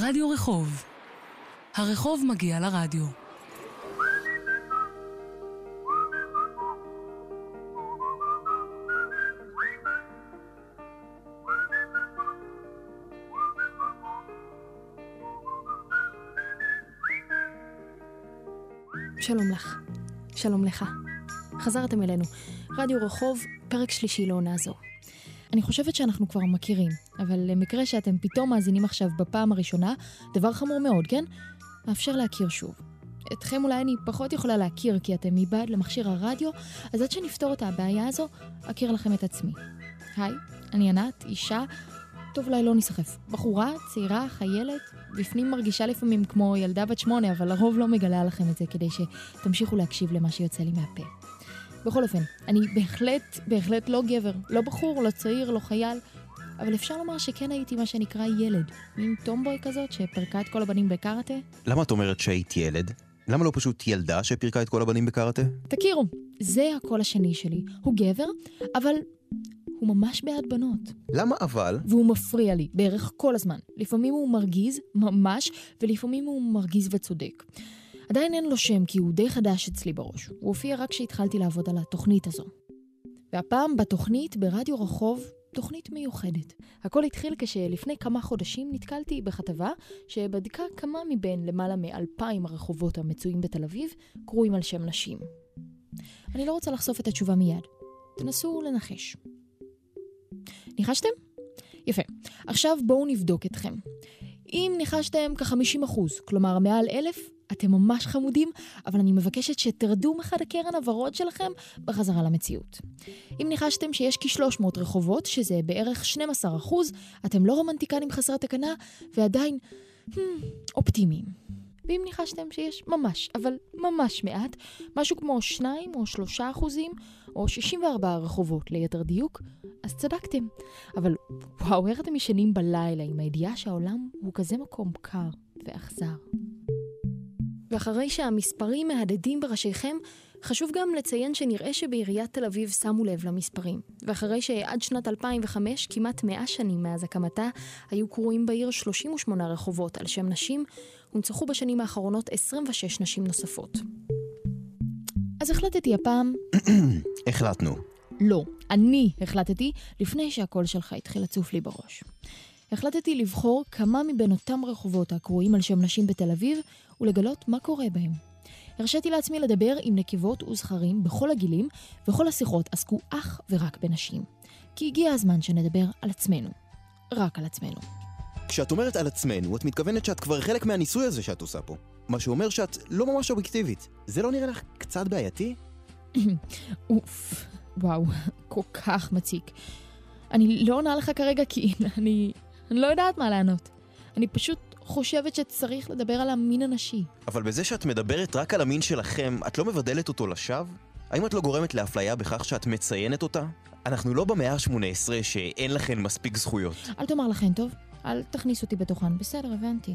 רדיו רחוב. הרחוב מגיע לרדיו. שלום לך. שלום לך. חזרתם אלינו. רדיו רחוב, פרק שלישי לעונה זו. אני חושבת שאנחנו כבר מכירים, אבל למקרה שאתם פתאום מאזינים עכשיו בפעם הראשונה, דבר חמור מאוד, כן? מאפשר להכיר שוב. אתכם אולי אני פחות יכולה להכיר כי אתם מבעד למכשיר הרדיו, אז עד שנפתור את הבעיה הזו, אכיר לכם את עצמי. היי, אני ענת, אישה, טוב אולי לא נסחף. בחורה, צעירה, חיילת, בפנים מרגישה לפעמים כמו ילדה בת שמונה, אבל לרוב לא מגלה לכם את זה כדי שתמשיכו להקשיב למה שיוצא לי מהפה. בכל אופן, אני בהחלט, בהחלט לא גבר. לא בחור, לא צעיר, לא חייל. אבל אפשר לומר שכן הייתי מה שנקרא ילד. מין טומבוי כזאת שפרקה את כל הבנים בקארטה. למה את אומרת שהיית ילד? למה לא פשוט ילדה שפירקה את כל הבנים בקארטה? תכירו, זה הקול השני שלי. הוא גבר, אבל הוא ממש בעד בנות. למה אבל? והוא מפריע לי, בערך כל הזמן. לפעמים הוא מרגיז, ממש, ולפעמים הוא מרגיז וצודק. עדיין אין לו שם כי הוא די חדש אצלי בראש. הוא הופיע רק כשהתחלתי לעבוד על התוכנית הזו. והפעם בתוכנית, ברדיו רחוב, תוכנית מיוחדת. הכל התחיל כשלפני כמה חודשים נתקלתי בכתבה שבדקה כמה מבין למעלה מאלפיים הרחובות המצויים בתל אביב קרויים על שם נשים. אני לא רוצה לחשוף את התשובה מיד. תנסו לנחש. ניחשתם? יפה. עכשיו בואו נבדוק אתכם. אם ניחשתם כ-50%, כלומר מעל אלף, אתם ממש חמודים, אבל אני מבקשת שתרדו מחד הקרן הוורוד שלכם בחזרה למציאות. אם ניחשתם שיש כ-300 רחובות, שזה בערך 12%, אתם לא רומנטיקנים חסרי תקנה, ועדיין hmm, אופטימיים. ואם ניחשתם שיש ממש, אבל ממש מעט, משהו כמו 2 או 3 אחוזים, או 64 רחובות ליתר דיוק, אז צדקתם. אבל וואו, איך אתם ישנים בלילה עם הידיעה שהעולם הוא כזה מקום קר ואכזר. ואחרי שהמספרים מהדהדים בראשיכם, חשוב גם לציין שנראה שבעיריית תל אביב שמו לב למספרים. ואחרי שעד שנת 2005, כמעט 100 שנים מאז הקמתה, היו קרויים בעיר 38 רחובות על שם נשים, הונצחו בשנים האחרונות 26 נשים נוספות. אז החלטתי הפעם... החלטנו. לא, אני החלטתי לפני שהקול שלך התחיל לצוף לי בראש. החלטתי לבחור כמה מבין אותם רחובות הקרויים על שם נשים בתל אביב ולגלות מה קורה בהם. הרשיתי לעצמי לדבר עם נקבות וזכרים בכל הגילים, וכל השיחות עסקו אך ורק בנשים. כי הגיע הזמן שנדבר על עצמנו. רק על עצמנו. כשאת אומרת על עצמנו, את מתכוונת שאת כבר חלק מהניסוי הזה שאת עושה פה. מה שאומר שאת לא ממש אובייקטיבית. זה לא נראה לך קצת בעייתי? אוף, וואו, כל כך מציק. אני לא עונה לך כרגע כי אני, אני לא יודעת מה לענות. אני פשוט חושבת שצריך לדבר על המין הנשי. אבל בזה שאת מדברת רק על המין שלכם, את לא מבדלת אותו לשווא? האם את לא גורמת לאפליה בכך שאת מציינת אותה? אנחנו לא במאה ה-18 שאין לכן מספיק זכויות. אל תאמר לכן, טוב? אל תכניס אותי בתוכן. בסדר, הבנתי.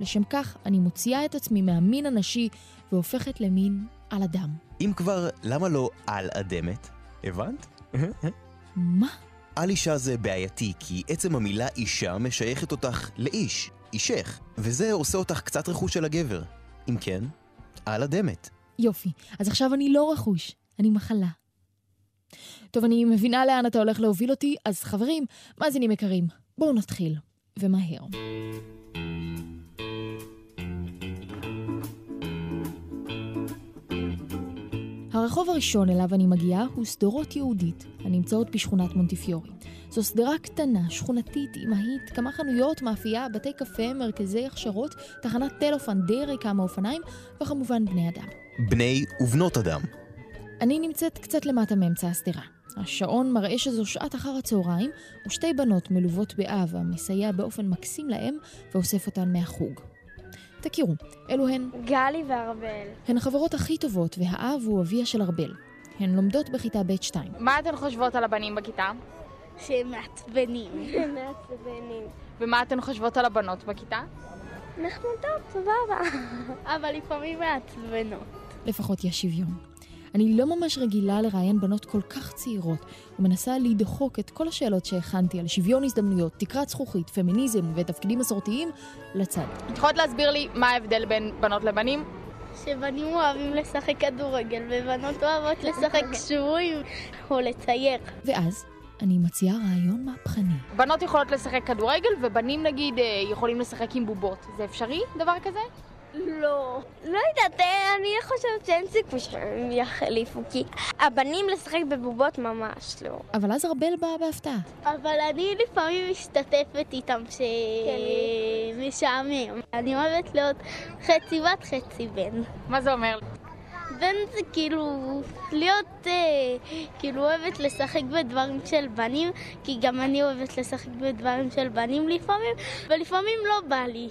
לשם כך, אני מוציאה את עצמי מהמין הנשי והופכת למין על אדם. אם כבר, למה לא על אדמת? הבנת? מה? על אישה זה בעייתי, כי עצם המילה אישה משייכת אותך לאיש, אישך, וזה עושה אותך קצת רכוש של הגבר. אם כן, על אדמת. יופי. אז עכשיו אני לא רכוש, אני מחלה. טוב, אני מבינה לאן אתה הולך להוביל אותי, אז חברים, מאזינים יקרים, בואו נתחיל, ומהר. הרחוב הראשון אליו אני מגיעה הוא שדרות יהודית, הנמצאות בשכונת מונטיפיורי. זו שדרה קטנה, שכונתית, אמהית, כמה חנויות, מאפייה, בתי קפה, מרכזי הכשרות, תחנת טלפון די ריקה מאופניים, וכמובן בני אדם. בני ובנות אדם. אני נמצאת קצת למטה מאמצע השדרה. השעון מראה שזו שעת אחר הצהריים, ושתי בנות מלוות באב המסייע באופן מקסים להם ואוסף אותן מהחוג. תכירו, אלו הן... גלי וארבל. הן החברות הכי טובות, והאב הוא אביה של ארבל. הן לומדות בכיתה ב'2. מה אתן חושבות על הבנים בכיתה? שהם מעצבנים. מעצבנים. ומה אתן חושבות על הבנות בכיתה? נחמדות, סבבה. אבל לפעמים מעצבנות. לפחות יש שוויון. אני לא ממש רגילה לראיין בנות כל כך צעירות, ומנסה לדחוק את כל השאלות שהכנתי על שוויון הזדמנויות, תקרת זכוכית, פמיניזם ותפקידים מסורתיים לצד. את יכולת להסביר לי מה ההבדל בין בנות לבנים? שבנים אוהבים לשחק כדורגל ובנות אוהבות לשחק שבויים או לצייר. ואז אני מציעה רעיון מהפכני. בנות יכולות לשחק כדורגל ובנים נגיד אה, יכולים לשחק עם בובות. זה אפשרי דבר כזה? לא. לא יודעת, אה, אני חושבת שאין סיכוי שהם יחליפו, כי הבנים לשחק בבובות ממש לא. אבל אז ארבל באה בהפתעה. אבל אני לפעמים משתתפת איתם שמשעמם. אני אוהבת להיות חצי בת חצי בן. מה זה אומר? בן זה כאילו להיות, אה, כאילו אוהבת לשחק בדברים של בנים, כי גם אני אוהבת לשחק בדברים של בנים לפעמים, ולפעמים לא בא לי.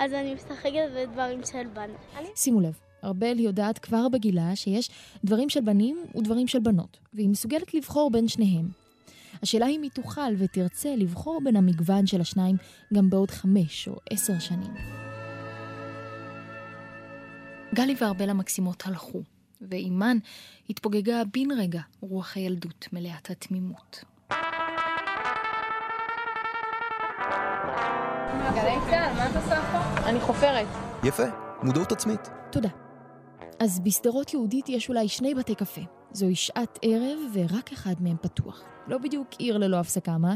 אז אני משחקת בדברים של בנות. שימו לב, ארבל יודעת כבר בגילה שיש דברים של בנים ודברים של בנות, והיא מסוגלת לבחור בין שניהם. השאלה אם היא תוכל ותרצה לבחור בין המגוון של השניים גם בעוד חמש או עשר שנים. גלי וארבל המקסימות הלכו, ועימן התפוגגה בן רגע רוח הילדות מלאת התמימות. גלי צה"ל, מה את עושה פה? אני חופרת. יפה, מודעות עצמית. תודה. אז בשדרות יהודית יש אולי שני בתי קפה. זוהי שעת ערב ורק אחד מהם פתוח. לא בדיוק עיר ללא הפסקה, מה?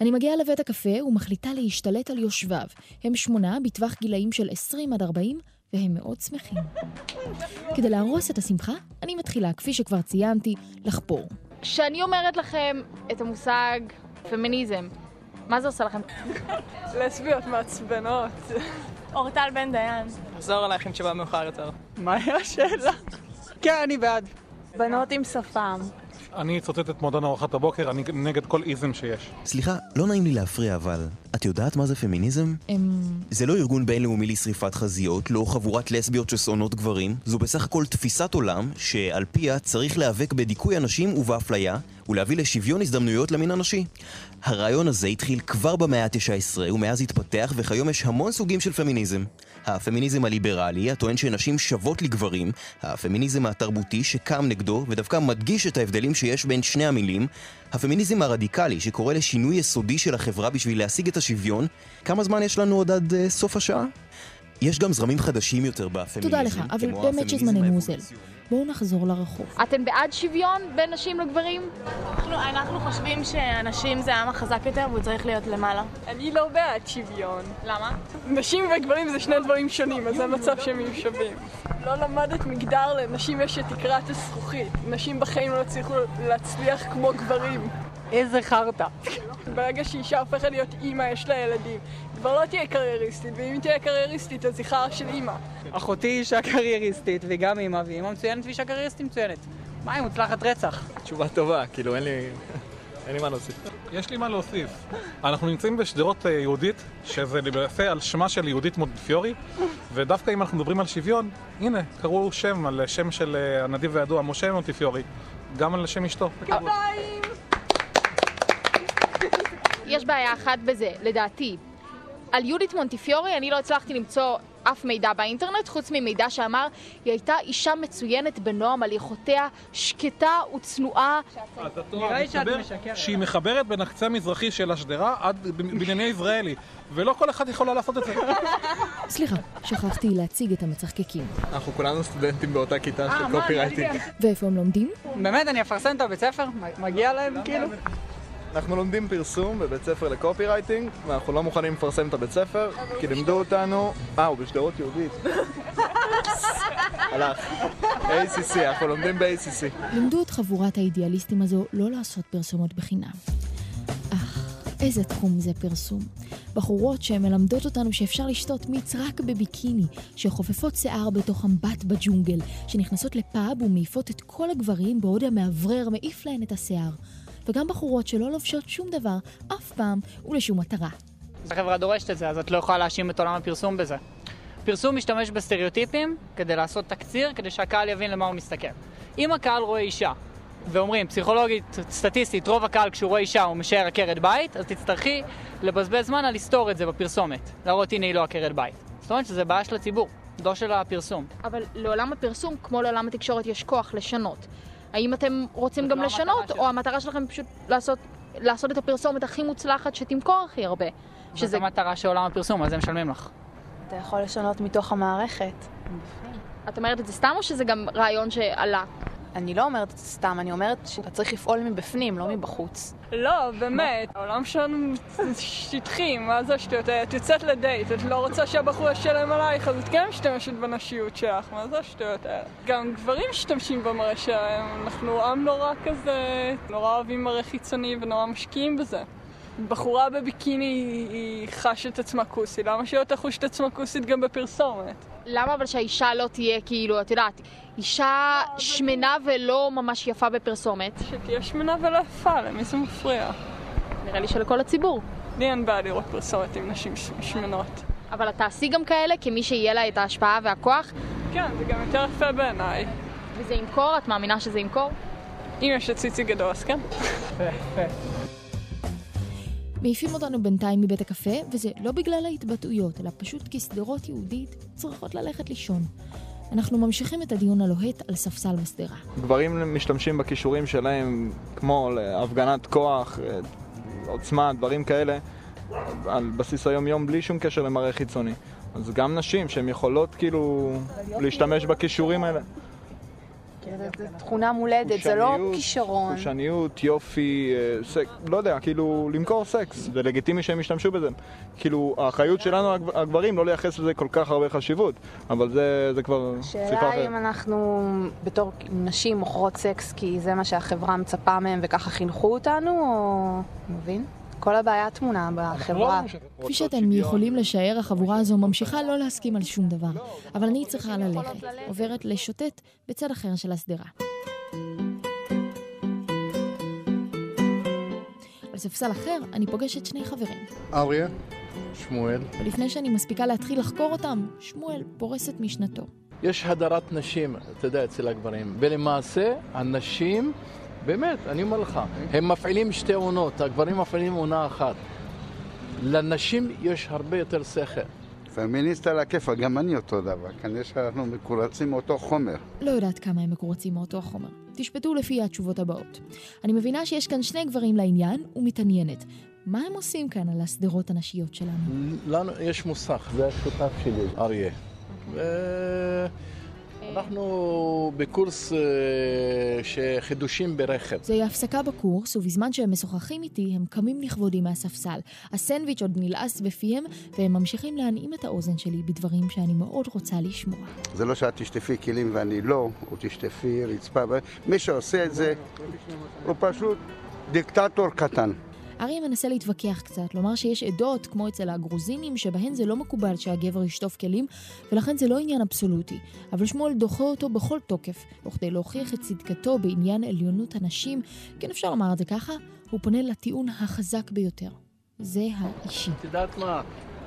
אני מגיעה לבית הקפה ומחליטה להשתלט על יושביו. הם שמונה בטווח גילאים של 20 עד 40, והם מאוד שמחים. כדי להרוס את השמחה, אני מתחילה, כפי שכבר ציינתי, לחפור. כשאני אומרת לכם את המושג פמיניזם, מה זה עושה לכם? לסביות מעצבנות. אורטל בן דיין. נחזור אלייך עם תשובה מאוחר יותר. מה היה השאלה? כן, אני בעד. בנות עם שפם. אני אצטט את מועדון ארוחת הבוקר, אני נגד כל איזם שיש. סליחה, לא נעים לי להפריע, אבל את יודעת מה זה פמיניזם? הם... זה לא ארגון בינלאומי לשריפת חזיות, לא חבורת לסביות ששונאות גברים, זו בסך הכל תפיסת עולם שעל פיה צריך להיאבק בדיכוי הנשים ובאפליה ולהביא לשוויון הזדמנויות למין הנשי. הרעיון הזה התחיל כבר במאה ה-19 ומאז התפתח וכיום יש המון סוגים של פמיניזם. הפמיניזם הליברלי, הטוען שנשים שוות לגברים, הפמיניזם התרבותי שקם נגדו ודווקא מדגיש את ההבדלים שיש בין שני המילים, הפמיניזם הרדיקלי שקורא לשינוי יסודי של החברה בשביל להשיג את השוויון, כמה זמן יש לנו עוד עד uh, סוף השעה? יש גם זרמים חדשים יותר בפמיניזם. תודה לך, אבל באמת שזמננו אוזל. בואו נחזור לרחוב. אתן בעד שוויון בין נשים לגברים? אנחנו, אנחנו חושבים שהנשים זה העם החזק יותר והוא צריך להיות למעלה. אני לא בעד שוויון. למה? נשים וגברים זה שני דברים שונים, אז זה מצב שהם יהיו שווים. לא למדת מגדר, לנשים יש את תקרת הזכוכית. נשים בחיים לא הצליחו להצליח כמו גברים. איזה חרטא. ברגע שאישה הופכת להיות אימא, יש לה ילדים. כבר לא תהיה קרייריסטית, ואם היא תהיה קרייריסטית, אז היא חרא של אימא. אחותי אישה קרייריסטית, והיא גם אימא, והיא אימא מצוינת ואישה קרייריסטית מצוינת. מה, היא מוצלחת רצח. תשובה טובה, כאילו אין לי... אין לי מה להוסיף. יש לי מה להוסיף. אנחנו נמצאים בשדרות אה, יהודית, שזה למעשה על שמה של יהודית מונטיפיורי, ודווקא אם אנחנו מדברים על שוויון, הנה, קראו שם על שם של אה, הנדיב והידוע, משה מונטיפיורי, גם על שם אשתו. יש בעיה אחת בזה, לדעתי. על יהודית מונטיפיורי אני לא הצלחתי למצוא אף מידע באינטרנט, חוץ ממידע שאמר היא הייתה אישה מצוינת בנועם הליכותיה, שקטה וצנועה. אז את נראה לי שאת מסתבר משקרת. שהיא מחברת בין הקצה המזרחי של השדרה עד בנייני ישראלי, ולא כל אחד יכולה לעשות את זה. סליחה, שכחתי להציג את המצחקקים. אנחנו כולנו סטודנטים באותה כיתה של קופירייטינג. ואיפה הם לומדים? באמת, אני אפרסם את הבית ספר? מגיע להם, כאילו? אנחנו לומדים פרסום בבית ספר לקופירייטינג, ואנחנו לא מוכנים לפרסם את הבית ספר, כי לימדו אותנו... אה, הוא בשדרות יהודית. הלך. ACC, אנחנו לומדים ב-ACC. לימדו את חבורת האידיאליסטים הזו לא לעשות פרסומות בחינם. אך, איזה תחום זה פרסום. בחורות שמלמדות אותנו שאפשר לשתות מיץ רק בביקיני, שחופפות שיער בתוך אמבט בג'ונגל, שנכנסות לפאב ומעיפות את כל הגברים בעוד המאוורר מעיף להן את השיער. וגם בחורות שלא לובשות שום דבר, אף פעם, ולשום מטרה. החברה דורשת את זה, אז את לא יכולה להאשים את עולם הפרסום בזה. פרסום משתמש בסטריאוטיפים כדי לעשות תקציר, כדי שהקהל יבין למה הוא מסתכל. אם הקהל רואה אישה, ואומרים, פסיכולוגית, סטטיסטית, רוב הקהל כשהוא רואה אישה הוא משער עקרת בית, אז תצטרכי לבזבז זמן על לסתור את זה בפרסומת. להראות, הנה היא לא עקרת בית. זאת אומרת שזה בעיה של הציבור. דור של הפרסום. אבל לעולם הפרסום, כמו לעולם התקשורת, יש כוח לשנות. האם אתם רוצים גם לא לשנות, או המטרה שלכם פשוט לעשות, לעשות את הפרסומת הכי מוצלחת שתמכור הכי הרבה? שזה המטרה של עולם הפרסום, על זה משלמים לך. אתה יכול לשנות מתוך המערכת. את אומרת את זה סתם, או שזה גם רעיון שעלה? אני לא אומרת את זה סתם, אני אומרת שאתה צריך לפעול מבפנים, לא מבחוץ. לא, באמת, העולם שלנו שטחי, מה זה השטויות? את יוצאת לדייט, את לא רוצה שהבחור ישלם עלייך, אז את כן משתמשת בנשיות שלך, מה זה השטויות האלה? גם גברים משתמשים במראה שלהם, אנחנו עם נורא כזה, נורא אוהבים מראה חיצוני ונורא משקיעים בזה. בחורה בביקיני היא חשה את עצמה כוסית, למה שלא תחוש את עצמה כוסית גם בפרסומת? למה אבל שהאישה לא תהיה כאילו, את יודעת, אישה שמנה ולא ממש יפה בפרסומת? שתהיה שמנה ולא יפה, למי זה מפריע? נראה לי שלכל הציבור. לי אין בעיה לראות פרסומת עם נשים שמנות. אבל את תעשי גם כאלה כמי שיהיה לה את ההשפעה והכוח? כן, זה גם יותר יפה בעיניי. וזה ימכור? את מאמינה שזה ימכור? אם יש ציצי גדול, אז כן. מעיפים אותנו בינתיים מבית הקפה, וזה לא בגלל ההתבטאויות, אלא פשוט כי שדרות יהודית צריכות ללכת לישון. אנחנו ממשיכים את הדיון הלוהט על ספסל בשדרה. גברים משתמשים בכישורים שלהם, כמו להפגנת כוח, עוצמה, דברים כאלה, על בסיס היום-יום בלי שום קשר למראה חיצוני. אז גם נשים שהן יכולות כאילו להשתמש בכישורים האלה. זה תכונה מולדת, זה לא כישרון. חושניות, יופי, סקס, לא יודע, כאילו למכור סקס, זה לגיטימי שהם ישתמשו בזה. כאילו, האחריות שלנו, הגברים, לא לייחס לזה כל כך הרבה חשיבות, אבל זה, זה כבר שיחה אחרת. שאלה אם אנחנו בתור נשים מוכרות סקס כי זה מה שהחברה מצפה מהם וככה חינכו אותנו, או... מבין? כל הבעיה תמונה בחברה. כפי שאתם יכולים לשער, החבורה הזו ממשיכה לא להסכים על שום דבר. אבל אני צריכה ללכת. עוברת לשוטט בצד אחר של השדרה. על ספסל אחר אני פוגשת שני חברים. אריה, שמואל. ולפני שאני מספיקה להתחיל לחקור אותם, שמואל פורס את משנתו. יש הדרת נשים, אתה יודע, אצל הגברים. ולמעשה, הנשים... באמת, אני אומר לך, הם מפעילים שתי עונות, הגברים מפעילים עונה אחת. לנשים יש הרבה יותר שכל. פמיניסט על הכיפאק, גם אני אותו דבר. כנראה שאנחנו מקורצים מאותו חומר. לא יודעת כמה הם מקורצים מאותו חומר. תשפטו לפי התשובות הבאות. אני מבינה שיש כאן שני גברים לעניין ומתעניינת. מה הם עושים כאן על השדרות הנשיות שלנו? לנו יש מוסך, זה השותף שלי, אריה. ו... אנחנו בקורס שחידושים ברכב. זוהי הפסקה בקורס, ובזמן שהם משוחחים איתי, הם קמים לכבודי מהספסל. הסנדוויץ' עוד נלעס בפיהם, והם ממשיכים להנעים את האוזן שלי בדברים שאני מאוד רוצה לשמוע. זה לא שאת תשטפי כלים ואני לא, או תשטפי רצפה. מי שעושה את זה, הוא פשוט דיקטטור קטן. אריה מנסה להתווכח קצת, לומר שיש עדות, כמו אצל הגרוזינים, שבהן זה לא מקובל שהגבר ישטוף כלים, ולכן זה לא עניין אבסולוטי. אבל שמואל דוחה אותו בכל תוקף, וכדי להוכיח את צדקתו בעניין עליונות הנשים, כן אפשר לומר את זה ככה, הוא פונה לטיעון החזק ביותר. זה האישי. את יודעת מה?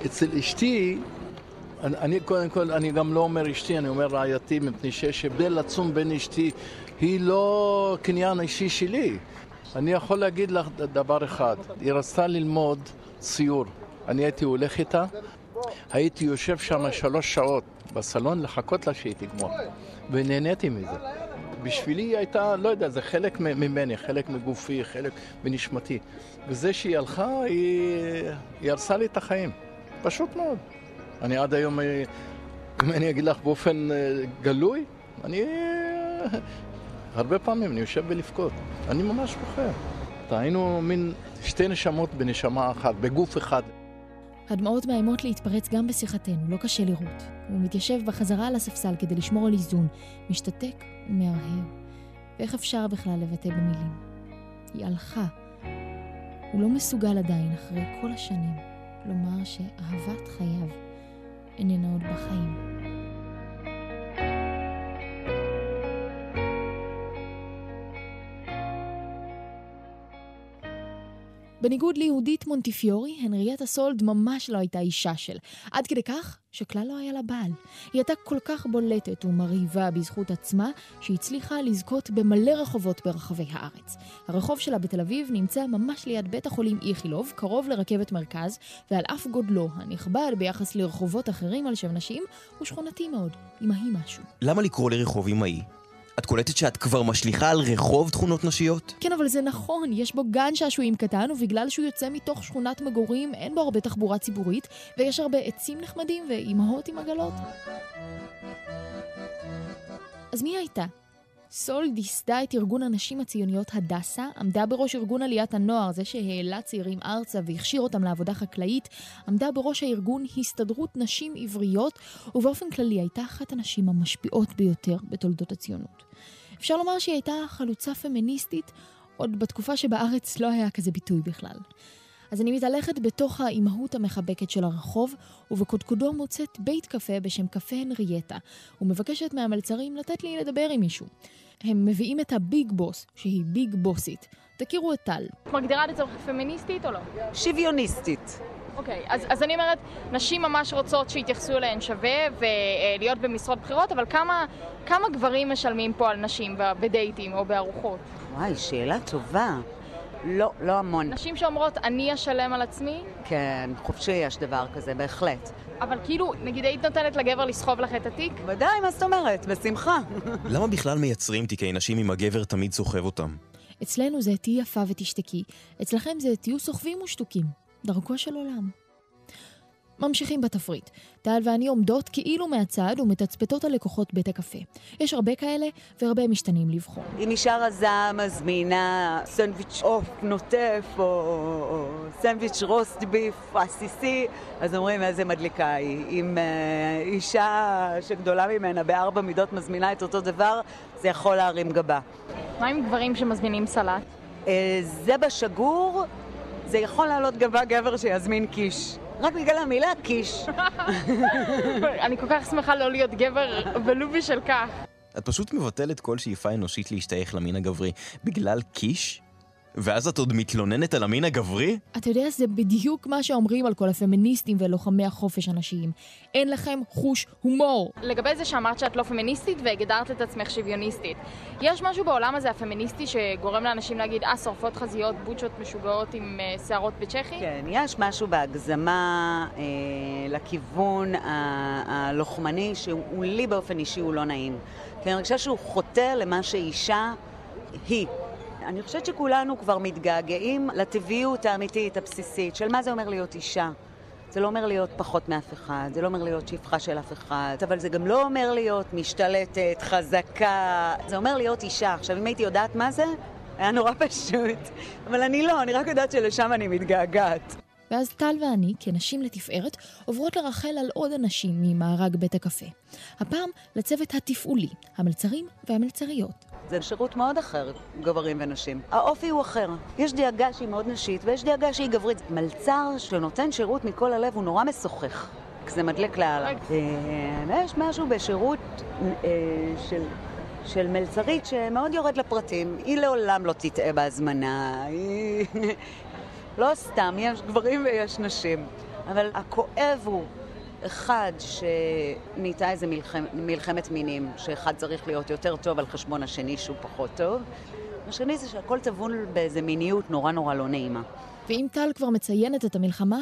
אצל אשתי, אני, אני קודם כל, אני גם לא אומר אשתי, אני אומר רעייתי, מפני שיש הבדל עצום בין אשתי, היא לא קניין אישי שלי. אני יכול להגיד לך דבר אחד, היא רצתה ללמוד ציור. אני הייתי הולך איתה, הייתי יושב שם שלוש שעות בסלון לחכות לה שהיא תגמור, ונהניתי מזה. בשבילי היא הייתה, לא יודע, זה חלק ממני, חלק מגופי, חלק מנשמתי. וזה שהיא הלכה, היא, היא הרסה לי את החיים. פשוט מאוד. אני עד היום, אם אני אגיד לך באופן גלוי, אני הרבה פעמים אני יושב בלבכות. אני ממש בוחר. היינו מין שתי נשמות בנשמה אחת, בגוף אחד. הדמעות מאיימות להתפרץ גם בשיחתנו, לא קשה לראות. הוא מתיישב בחזרה על הספסל כדי לשמור על איזון, משתתק ומהרהר. ואיך אפשר בכלל לבטא במילים? היא הלכה. הוא לא מסוגל עדיין, אחרי כל השנים, לומר שאהבת חייו איננה עוד בחיים. בניגוד ליהודית מונטיפיורי, הנריאטה סולד ממש לא הייתה אישה של. עד כדי כך שכלל לא היה לה בעל. היא הייתה כל כך בולטת ומרהיבה בזכות עצמה, שהצליחה לזכות במלא רחובות ברחבי הארץ. הרחוב שלה בתל אביב נמצא ממש ליד בית החולים איכילוב, קרוב לרכבת מרכז, ועל אף גודלו הנכבד ביחס לרחובות אחרים על שם נשים, הוא שכונתי מאוד, אמהי משהו. למה לקרוא לרחוב אמהי? את קולטת שאת כבר משליכה על רחוב תכונות נשיות? כן, אבל זה נכון, יש בו גן שעשועים קטן, ובגלל שהוא יוצא מתוך שכונת מגורים, אין בו הרבה תחבורה ציבורית, ויש הרבה עצים נחמדים ואימהות עם עגלות. אז מי הייתה? סול דיסדה את ארגון הנשים הציוניות הדסה, עמדה בראש ארגון עליית הנוער, זה שהעלה צעירים ארצה והכשיר אותם לעבודה חקלאית, עמדה בראש הארגון הסתדרות נשים עבריות, ובאופן כללי הייתה אחת הנשים המשפיעות ביותר בתולדות הציונות. אפשר לומר שהיא הייתה חלוצה פמיניסטית עוד בתקופה שבארץ לא היה כזה ביטוי בכלל. אז אני מתהלכת בתוך האימהות המחבקת של הרחוב, ובקודקודו מוצאת בית קפה בשם קפה הנרייטה, ומבקשת מהמלצרים לתת לי לדבר עם מישהו. הם מביאים את הביג בוס, שהיא ביג בוסית. תכירו את טל. את מגדירה את עצמך פמיניסטית או לא? שוויוניסטית. אוקיי, אז, אז אני אומרת, נשים ממש רוצות שיתייחסו אליהן שווה ולהיות במשרות בכירות, אבל כמה, כמה גברים משלמים פה על נשים בדייטים או בארוחות? וואי, שאלה טובה. לא, לא המון. נשים שאומרות, אני אשלם על עצמי? כן, חופשי יש דבר כזה, בהחלט. אבל כאילו, נגיד היית נותנת לגבר לסחוב לך את התיק? ודאי, מה זאת אומרת? בשמחה. למה בכלל מייצרים תיקי נשים אם הגבר תמיד סוחב אותם? אצלנו זה תהיי יפה ותשתקי, אצלכם זה תהיו סוחבים ושתוקים. דרכו של עולם. ממשיכים בתפריט. טל ואני עומדות כאילו מהצד ומתצפתות על לקוחות בית הקפה. יש הרבה כאלה והרבה משתנים לבחור. אם אישה רזה מזמינה סנדוויץ' עוף נוטף או, או סנדוויץ' רוסט ביף עסיסי, אז אומרים איזה מדליקה היא. אם uh, אישה שגדולה ממנה בארבע מידות מזמינה את אותו דבר, זה יכול להרים גבה. מה עם גברים שמזמינים סלט? Uh, זה בשגור, זה יכול לעלות גבה גבר שיזמין קיש. רק בגלל המילה קיש. אני כל כך שמחה לא להיות גבר, ולו בשל כך. את פשוט מבטלת כל שאיפה אנושית להשתייך למין הגברי בגלל קיש? ואז את עוד מתלוננת על המין הגברי? אתה יודע, זה בדיוק מה שאומרים על כל הפמיניסטים ולוחמי החופש הנשיים. אין לכם חוש הומור. לגבי זה שאמרת שאת לא פמיניסטית והגדרת את עצמך שוויוניסטית. יש משהו בעולם הזה הפמיניסטי שגורם לאנשים להגיד, אה, שורפות חזיות, בוצ'ות משוגעות עם uh, שערות בצ'כי? כן, יש משהו בהגזמה אה, לכיוון הלוחמני שהוא לי באופן אישי הוא לא נעים. כי אני חושבת שהוא חוטא למה שאישה היא. אני חושבת שכולנו כבר מתגעגעים לטבעיות האמיתית, הבסיסית, של מה זה אומר להיות אישה. זה לא אומר להיות פחות מאף אחד, זה לא אומר להיות שפחה של אף אחד, אבל זה גם לא אומר להיות משתלטת, חזקה, זה אומר להיות אישה. עכשיו, אם הייתי יודעת מה זה, היה נורא פשוט. אבל אני לא, אני רק יודעת שלשם אני מתגעגעת. ואז טל ואני, כנשים לתפארת, עוברות לרחל על עוד אנשים ממארג בית הקפה. הפעם לצוות התפעולי, המלצרים והמלצריות. זה שירות מאוד אחר, גברים ונשים. האופי הוא אחר. יש דאגה שהיא מאוד נשית ויש דאגה שהיא גברית. מלצר שנותן שירות מכל הלב הוא נורא משוחך. זה מדליק לאללה. אה, יש משהו בשירות אה, של... של מלצרית שמאוד יורד לפרטים. היא לעולם לא תטעה בהזמנה, היא... לא סתם, יש גברים ויש נשים. אבל הכואב הוא אחד, שנהייתה איזה מלחמ, מלחמת מינים, שאחד צריך להיות יותר טוב על חשבון השני שהוא פחות טוב. השני זה שהכל טבון באיזה מיניות נורא נורא לא נעימה. ואם טל כבר מציינת את המלחמה,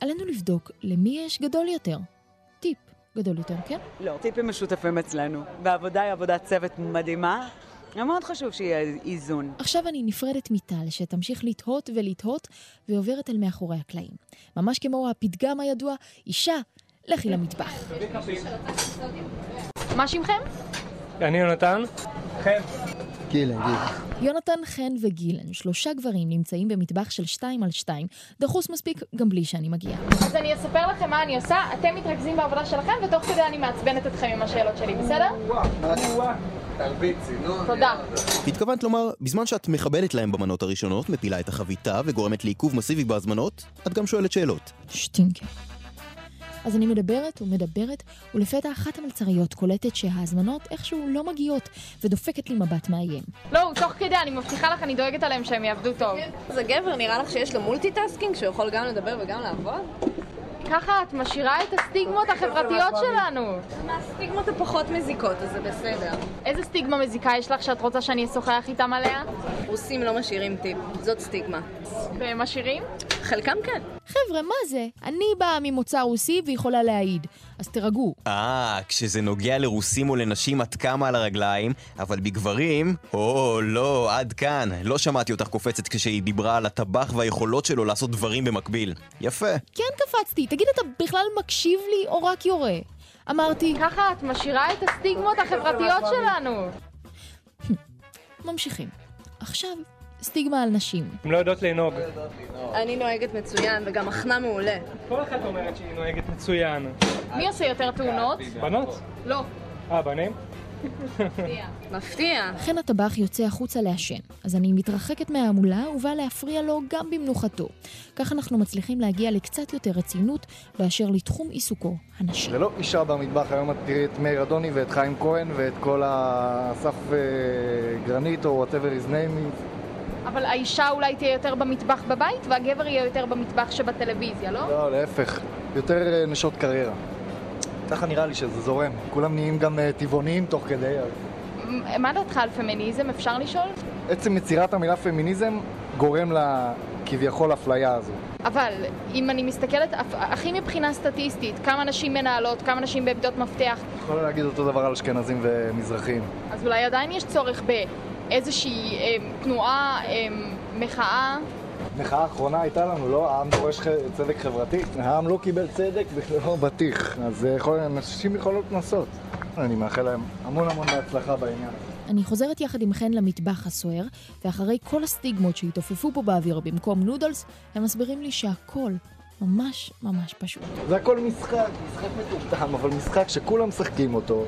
עלינו לבדוק למי יש גדול יותר. טיפ גדול יותר, כן? לא, טיפים משותפים אצלנו. והעבודה היא עבודת צוות מדהימה. מאוד חשוב שיהיה איזון. עכשיו אני נפרדת מטל, שתמשיך לתהות ולתהות, ועוברת אל מאחורי הקלעים. ממש כמו הפתגם הידוע, אישה לכי למטבח. מה שמכם? אני יונתן. חן. גילן, גילן. יונתן, חן וגילן, שלושה גברים נמצאים במטבח של שתיים על שתיים, דחוס מספיק גם בלי שאני מגיעה. אז אני אספר לכם מה אני עושה, אתם מתרכזים בעבודה שלכם, ותוך כדי אני מעצבנת אתכם עם השאלות שלי, בסדר? תרביצי, נו. תודה. התכוונת לומר, בזמן שאת מכבדת להם במנות הראשונות, מפילה את החביתה וגורמת לעיכוב מסיבי בהזמנות, את גם שואלת שאלות. שטינקר. אז אני מדברת ומדברת, ולפתע אחת המלצריות קולטת שההזמנות איכשהו לא מגיעות, ודופקת לי מבט מאיים. לא, תוך כדי, אני מבטיחה לך, אני דואגת עליהם שהם יעבדו טוב. זה גבר, נראה לך שיש לו multitasking, שהוא יכול גם לדבר וגם לעבוד? ככה את משאירה את הסטיגמות החברתיות שלנו. הסטיגמות הפחות מזיקות, אז זה בסדר. איזה סטיגמה מזיקה יש לך שאת רוצה שאני אשוחח איתם עליה? רוסים לא משאירים טיפ, זאת סטיגמה. והם משאירים? חלקם כן. חבר'ה, מה זה? אני באה ממוצא רוסי ויכולה להעיד. אז תירגעו. אה, כשזה נוגע לרוסים או לנשים את קמה על הרגליים, אבל בגברים, או לא, עד כאן. לא שמעתי אותך קופצת כשהיא דיברה על הטבח והיכולות שלו לעשות דברים במקביל. יפה. כן קפצתי, תגיד, אתה בכלל מקשיב לי או רק יורה? אמרתי... ככה את משאירה את הסטיגמות החברתיות שלנו. ממשיכים. עכשיו, סטיגמה על נשים. הן לא יודעות לנהוג. אני נוהגת מצוין וגם מחנה מעולה. כל אחת אומרת שהיא נוהגת מצוין. מי עושה יותר תאונות? בנות? לא. אה, בנים? מפתיע. אכן הטבח יוצא החוצה לעשן, אז אני מתרחקת מההמולה ובאה להפריע לו גם במנוחתו. כך אנחנו מצליחים להגיע לקצת יותר רצינות באשר לתחום עיסוקו, הנשים. זה לא אישה במטבח, היום את תראי את מאיר אדוני ואת חיים כהן ואת כל האסף אה, גרנית או whatever his name is. אבל האישה אולי תהיה יותר במטבח בבית, והגבר יהיה יותר במטבח שבטלוויזיה, לא? לא, להפך. יותר אה, נשות קריירה. ככה נראה לי שזה זורם. כולם נהיים גם אה, טבעוניים תוך כדי. אז... מה דעתך על פמיניזם, אפשר לשאול? עצם יצירת המילה פמיניזם גורם לכביכול אפליה הזו. אבל אם אני מסתכלת, הכי מבחינה סטטיסטית, כמה נשים מנהלות, כמה נשים בעמדות מפתח, יכולה להגיד אותו דבר על אשכנזים ומזרחים. אז אולי עדיין יש צורך באיזושהי אה, תנועה, אה, מחאה. מחאה האחרונה הייתה לנו, לא? העם דורש צדק חברתי. העם לא קיבל צדק ולא בטיח. אז אה, יכול- נשים יכולות לנסות. אני מאחל להם המון המון בהצלחה בעניין הזה. אני חוזרת יחד עם חן למטבח הסוער, ואחרי כל הסטיגמות שהתעופפו פה באוויר במקום נודלס, הם מסבירים לי שהכל ממש ממש פשוט. זה הכל משחק, משחק מטומטם, אבל משחק שכולם משחקים אותו.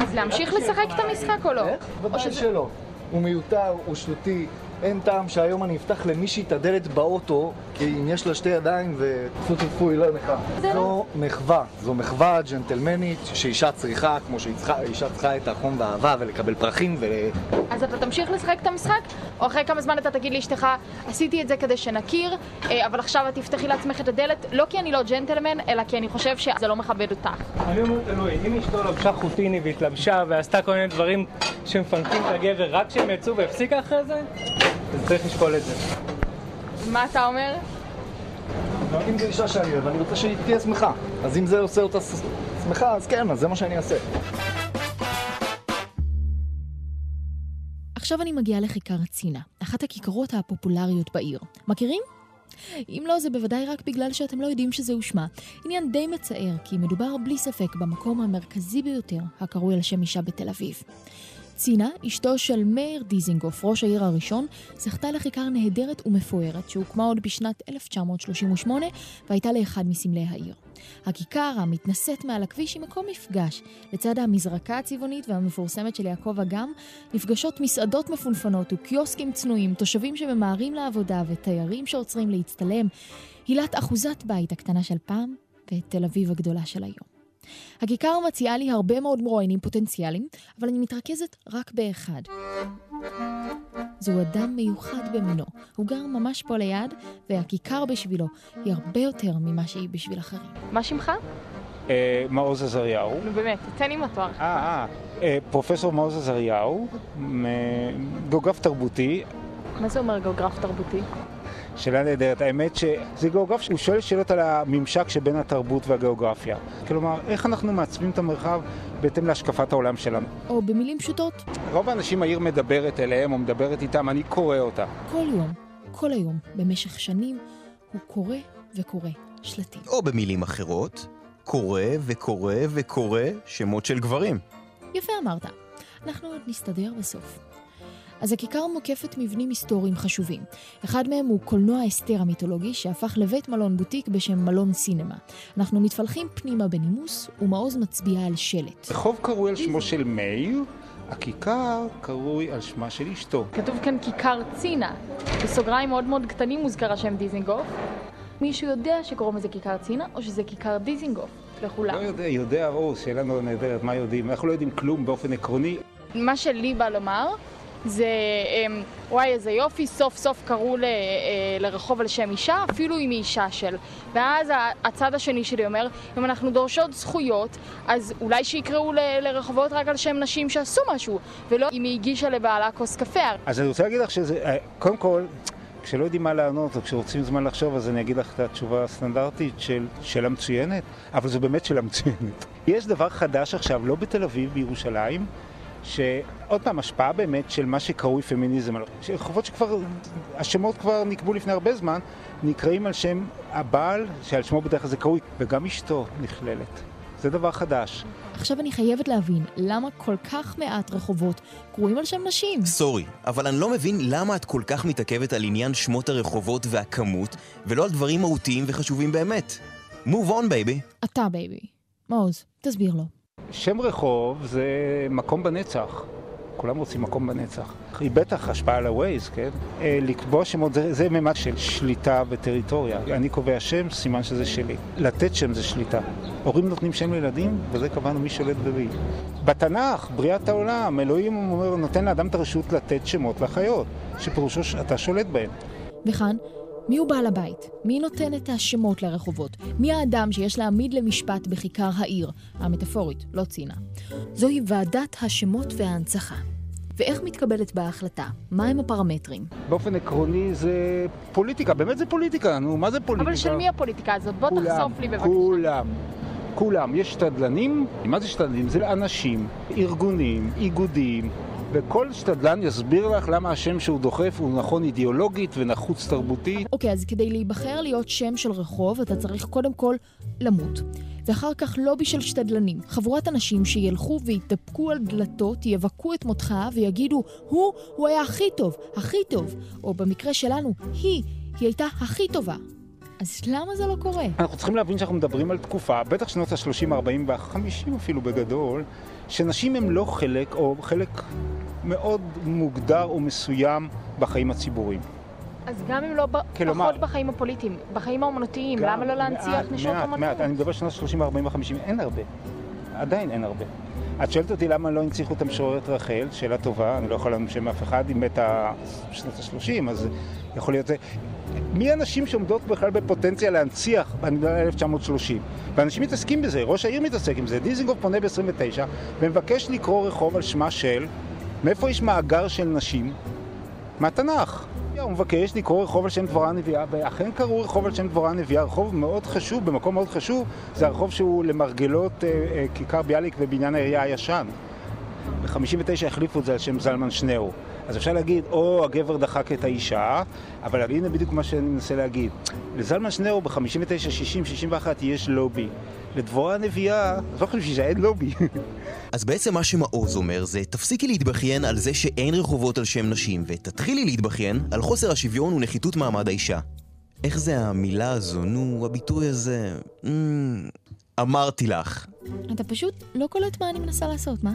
אז להמשיך לשחק את המשחק או לא? או ודאי שלא. הוא מיותר, הוא שטותי. אין טעם שהיום אני אפתח למישהי את הדלת באוטו, כי אם יש לה שתי ידיים וטפו טפו היא לא נכה. זו מחווה, זו מחווה ג'נטלמנית שאישה צריכה, כמו שאישה צריכה את החום והאהבה ולקבל פרחים ו... אז אתה תמשיך לשחק את המשחק, או אחרי כמה זמן אתה תגיד לאשתך, עשיתי את זה כדי שנכיר, אה, אבל עכשיו את תפתחי לעצמך את הדלת, לא כי אני לא ג'נטלמן, אלא כי אני חושב שזה לא מכבד אותך. אני אומר תלוי, אם אשתו לבשה חוטיני והתלבשה ועשתה כל מיני דברים שמפנקים את הגבר רק כשהם יצאו והפסיקה אחרי זה, אז צריך לשקול את זה. מה אתה אומר? אם זו אישה שאני אוהב, אני רוצה שהיא תהיה שמחה. אז אם זה עושה אותה שמחה, אז כן, אז זה מה שאני אעשה. עכשיו אני מגיעה לכיכר צינה, אחת הכיכרות הפופולריות בעיר. מכירים? אם לא, זה בוודאי רק בגלל שאתם לא יודעים שזהו שמה. עניין די מצער, כי מדובר בלי ספק במקום המרכזי ביותר הקרוי על שם אישה בתל אביב. צינה, אשתו של מאיר דיזינגוף, ראש העיר הראשון, זכתה לכיכר נהדרת ומפוארת, שהוקמה עוד בשנת 1938 והייתה לאחד מסמלי העיר. הכיכר המתנשאת מעל הכביש היא מקום מפגש. לצד המזרקה הצבעונית והמפורסמת של יעקב אגם, נפגשות מסעדות מפונפנות וקיוסקים צנועים, תושבים שממהרים לעבודה ותיירים שעוצרים להצטלם. הילת אחוזת בית הקטנה של פעם ותל אביב הגדולה של היום. הכיכר מציעה לי הרבה מאוד מרואיינים פוטנציאליים, אבל אני מתרכזת רק באחד. זהו אדם מיוחד במינו. הוא גר ממש פה ליד, והכיכר בשבילו היא הרבה יותר ממה שהיא בשביל אחרים. מה שמך? אה, מעוז עזריהו. נו באמת, תצא לי עם התואר. אה, אה, אה, פרופסור מעוז עזריהו, גיאוגרף תרבותי, מה זה אומר גיאוגרף תרבותי? שאלה נהדרת. האמת שזה גיאוגרף שהוא שואל שאלות על הממשק שבין התרבות והגיאוגרפיה. כלומר, איך אנחנו מעצבים את המרחב בהתאם להשקפת העולם שלנו. או במילים פשוטות, רוב האנשים העיר מדברת אליהם או מדברת איתם, אני קורא אותה. כל יום, כל היום, במשך שנים, הוא קורא וקורא שלטים. או במילים אחרות, קורא וקורא וקורא שמות של גברים. יפה אמרת. אנחנו עוד נסתדר בסוף. אז הכיכר מוקפת מבנים היסטוריים חשובים. אחד מהם הוא קולנוע אסתר המיתולוגי שהפך לבית מלון בוטיק בשם מלון סינמה. אנחנו מתפלחים פנימה בנימוס, ומעוז מצביע על שלט. רחוב קרוי על שמו של מאיר, הכיכר קרוי על שמה של אשתו. כתוב כאן כיכר צינה. בסוגריים מאוד מאוד קטנים מוזכר השם דיזינגוף. מישהו יודע שקוראים לזה כיכר צינה, או שזה כיכר דיזינגוף? לכולם. לא יודע, יודע, או, שאלה נהדרת, מה יודעים? אנחנו לא יודעים כלום באופן עקרוני. מה שלי בא לומר זה, אמ, וואי, איזה יופי, סוף סוף קראו ל, אה, לרחוב על שם אישה, אפילו אם היא אישה של. ואז הצד השני שלי אומר, אם אנחנו דורשות זכויות, אז אולי שיקראו ל, לרחובות רק על שם נשים שעשו משהו, ולא אם היא הגישה לבעלה כוס קפה. אז אני רוצה להגיד לך שזה, אה, קודם כל, כשלא יודעים מה לענות, או כשרוצים זמן לחשוב, אז אני אגיד לך את התשובה הסטנדרטית של שאלה מצוינת, אבל זו באמת שאלה מצוינת. יש דבר חדש עכשיו, לא בתל אביב, בירושלים, שעוד פעם, השפעה באמת של מה שקרוי פמיניזם. רחובות שכבר, השמות כבר נקבעו לפני הרבה זמן, נקראים על שם הבעל, שעל שמו בדרך כלל זה קרוי, וגם אשתו נכללת. זה דבר חדש. עכשיו אני חייבת להבין, למה כל כך מעט רחובות קרויים על שם נשים? סורי, אבל אני לא מבין למה את כל כך מתעכבת על עניין שמות הרחובות והכמות, ולא על דברים מהותיים וחשובים באמת. move on, בייבי. אתה, בייבי. מעוז, תסביר לו. שם רחוב זה מקום בנצח. כולם רוצים מקום בנצח. היא בטח השפעה על ה-Waze, כן? אה, לקבוע שמות זה, זה ממד של שליטה וטריטוריה. אני קובע שם, סימן שזה שלי. לתת שם זה שליטה. הורים נותנים שם לילדים, וזה קבענו מי שולט במי. בתנ"ך, בריאת העולם, אלוהים אומר, נותן לאדם את הרשות לתת שמות לחיות, שפירושו שאתה שולט בהם. וכאן, מי הוא בעל הבית? מי נותן את השמות לרחובות? מי האדם שיש להעמיד למשפט בכיכר העיר? המטאפורית, לא צינה. זוהי ועדת השמות וההנצחה. ואיך מתקבלת בה ההחלטה? מהם הפרמטרים? באופן עקרוני זה פוליטיקה, באמת זה פוליטיקה, נו, מה זה פוליטיקה? אבל של מי הפוליטיקה הזאת? בוא כולם, תחשוף לי בבקשה. כולם. כולם. יש שתדלנים, מה זה שתדלנים? זה אנשים, ארגונים, איגודים, וכל שתדלן יסביר לך למה השם שהוא דוחף הוא נכון אידיאולוגית ונחוץ תרבותית. אוקיי, okay, אז כדי להיבחר להיות שם של רחוב, אתה צריך קודם כל למות. ואחר כך לובי של שתדלנים, חבורת אנשים שילכו ויתדפקו על דלתות, יבכו את מותך ויגידו, הוא, הוא היה הכי טוב, הכי טוב. או במקרה שלנו, היא, היא הייתה הכי טובה. אז למה זה לא קורה? אנחנו צריכים להבין שאנחנו מדברים על תקופה, בטח שנות ה-30, 40 וה-50 אפילו בגדול, שנשים הן לא חלק, או חלק מאוד מוגדר ומסוים בחיים הציבוריים. אז גם אם לא ב... כלומר, פחות בחיים הפוליטיים, בחיים האומנותיים, למה לא להנציח נשות אומנות? מעט, מעט, אני מדבר שנות 30, 40 ו-50, אין הרבה. עדיין אין הרבה. את שואלת אותי למה לא הנציחו את המשוררת רחל, שאלה טובה, אני לא יכול לענות שם אף אחד, היא מתה בשנות ה-30, אז יכול להיות זה. מי הנשים שעומדות בכלל בפוטנציה להנציח, אני מדבר על 1930? ואנשים מתעסקים בזה, ראש העיר מתעסק עם זה. דיזינגוף פונה ב-29 ומבקש לקרוא רחוב על שמה של, מאיפה יש מאגר של נשים? מהתנ"ך. הוא מבקש לקרוא רחוב על שם דבורה הנביאה, ואכן קראו רחוב על שם דבורה הנביאה, רחוב מאוד חשוב, במקום מאוד חשוב, זה הרחוב שהוא למרגלות אה, אה, כיכר ביאליק ובניין העירייה הישן. ב-59 החליפו את זה על שם זלמן שניאור. אז אפשר להגיד, או הגבר דחק את האישה, אבל הנה בדיוק מה שאני מנסה להגיד. לזלמן שניאור ב-59, 60, 61 יש לובי. לדבורה הנביאה, לא חושב שאין לובי. אז בעצם מה שמעוז אומר זה, תפסיקי להתבכיין על זה שאין רחובות על שם נשים, ותתחילי להתבכיין על חוסר השוויון ונחיתות מעמד האישה. איך זה המילה הזו, נו, הביטוי הזה... Mm, אמרתי לך. אתה פשוט לא קולט מה אני מנסה לעשות, מה?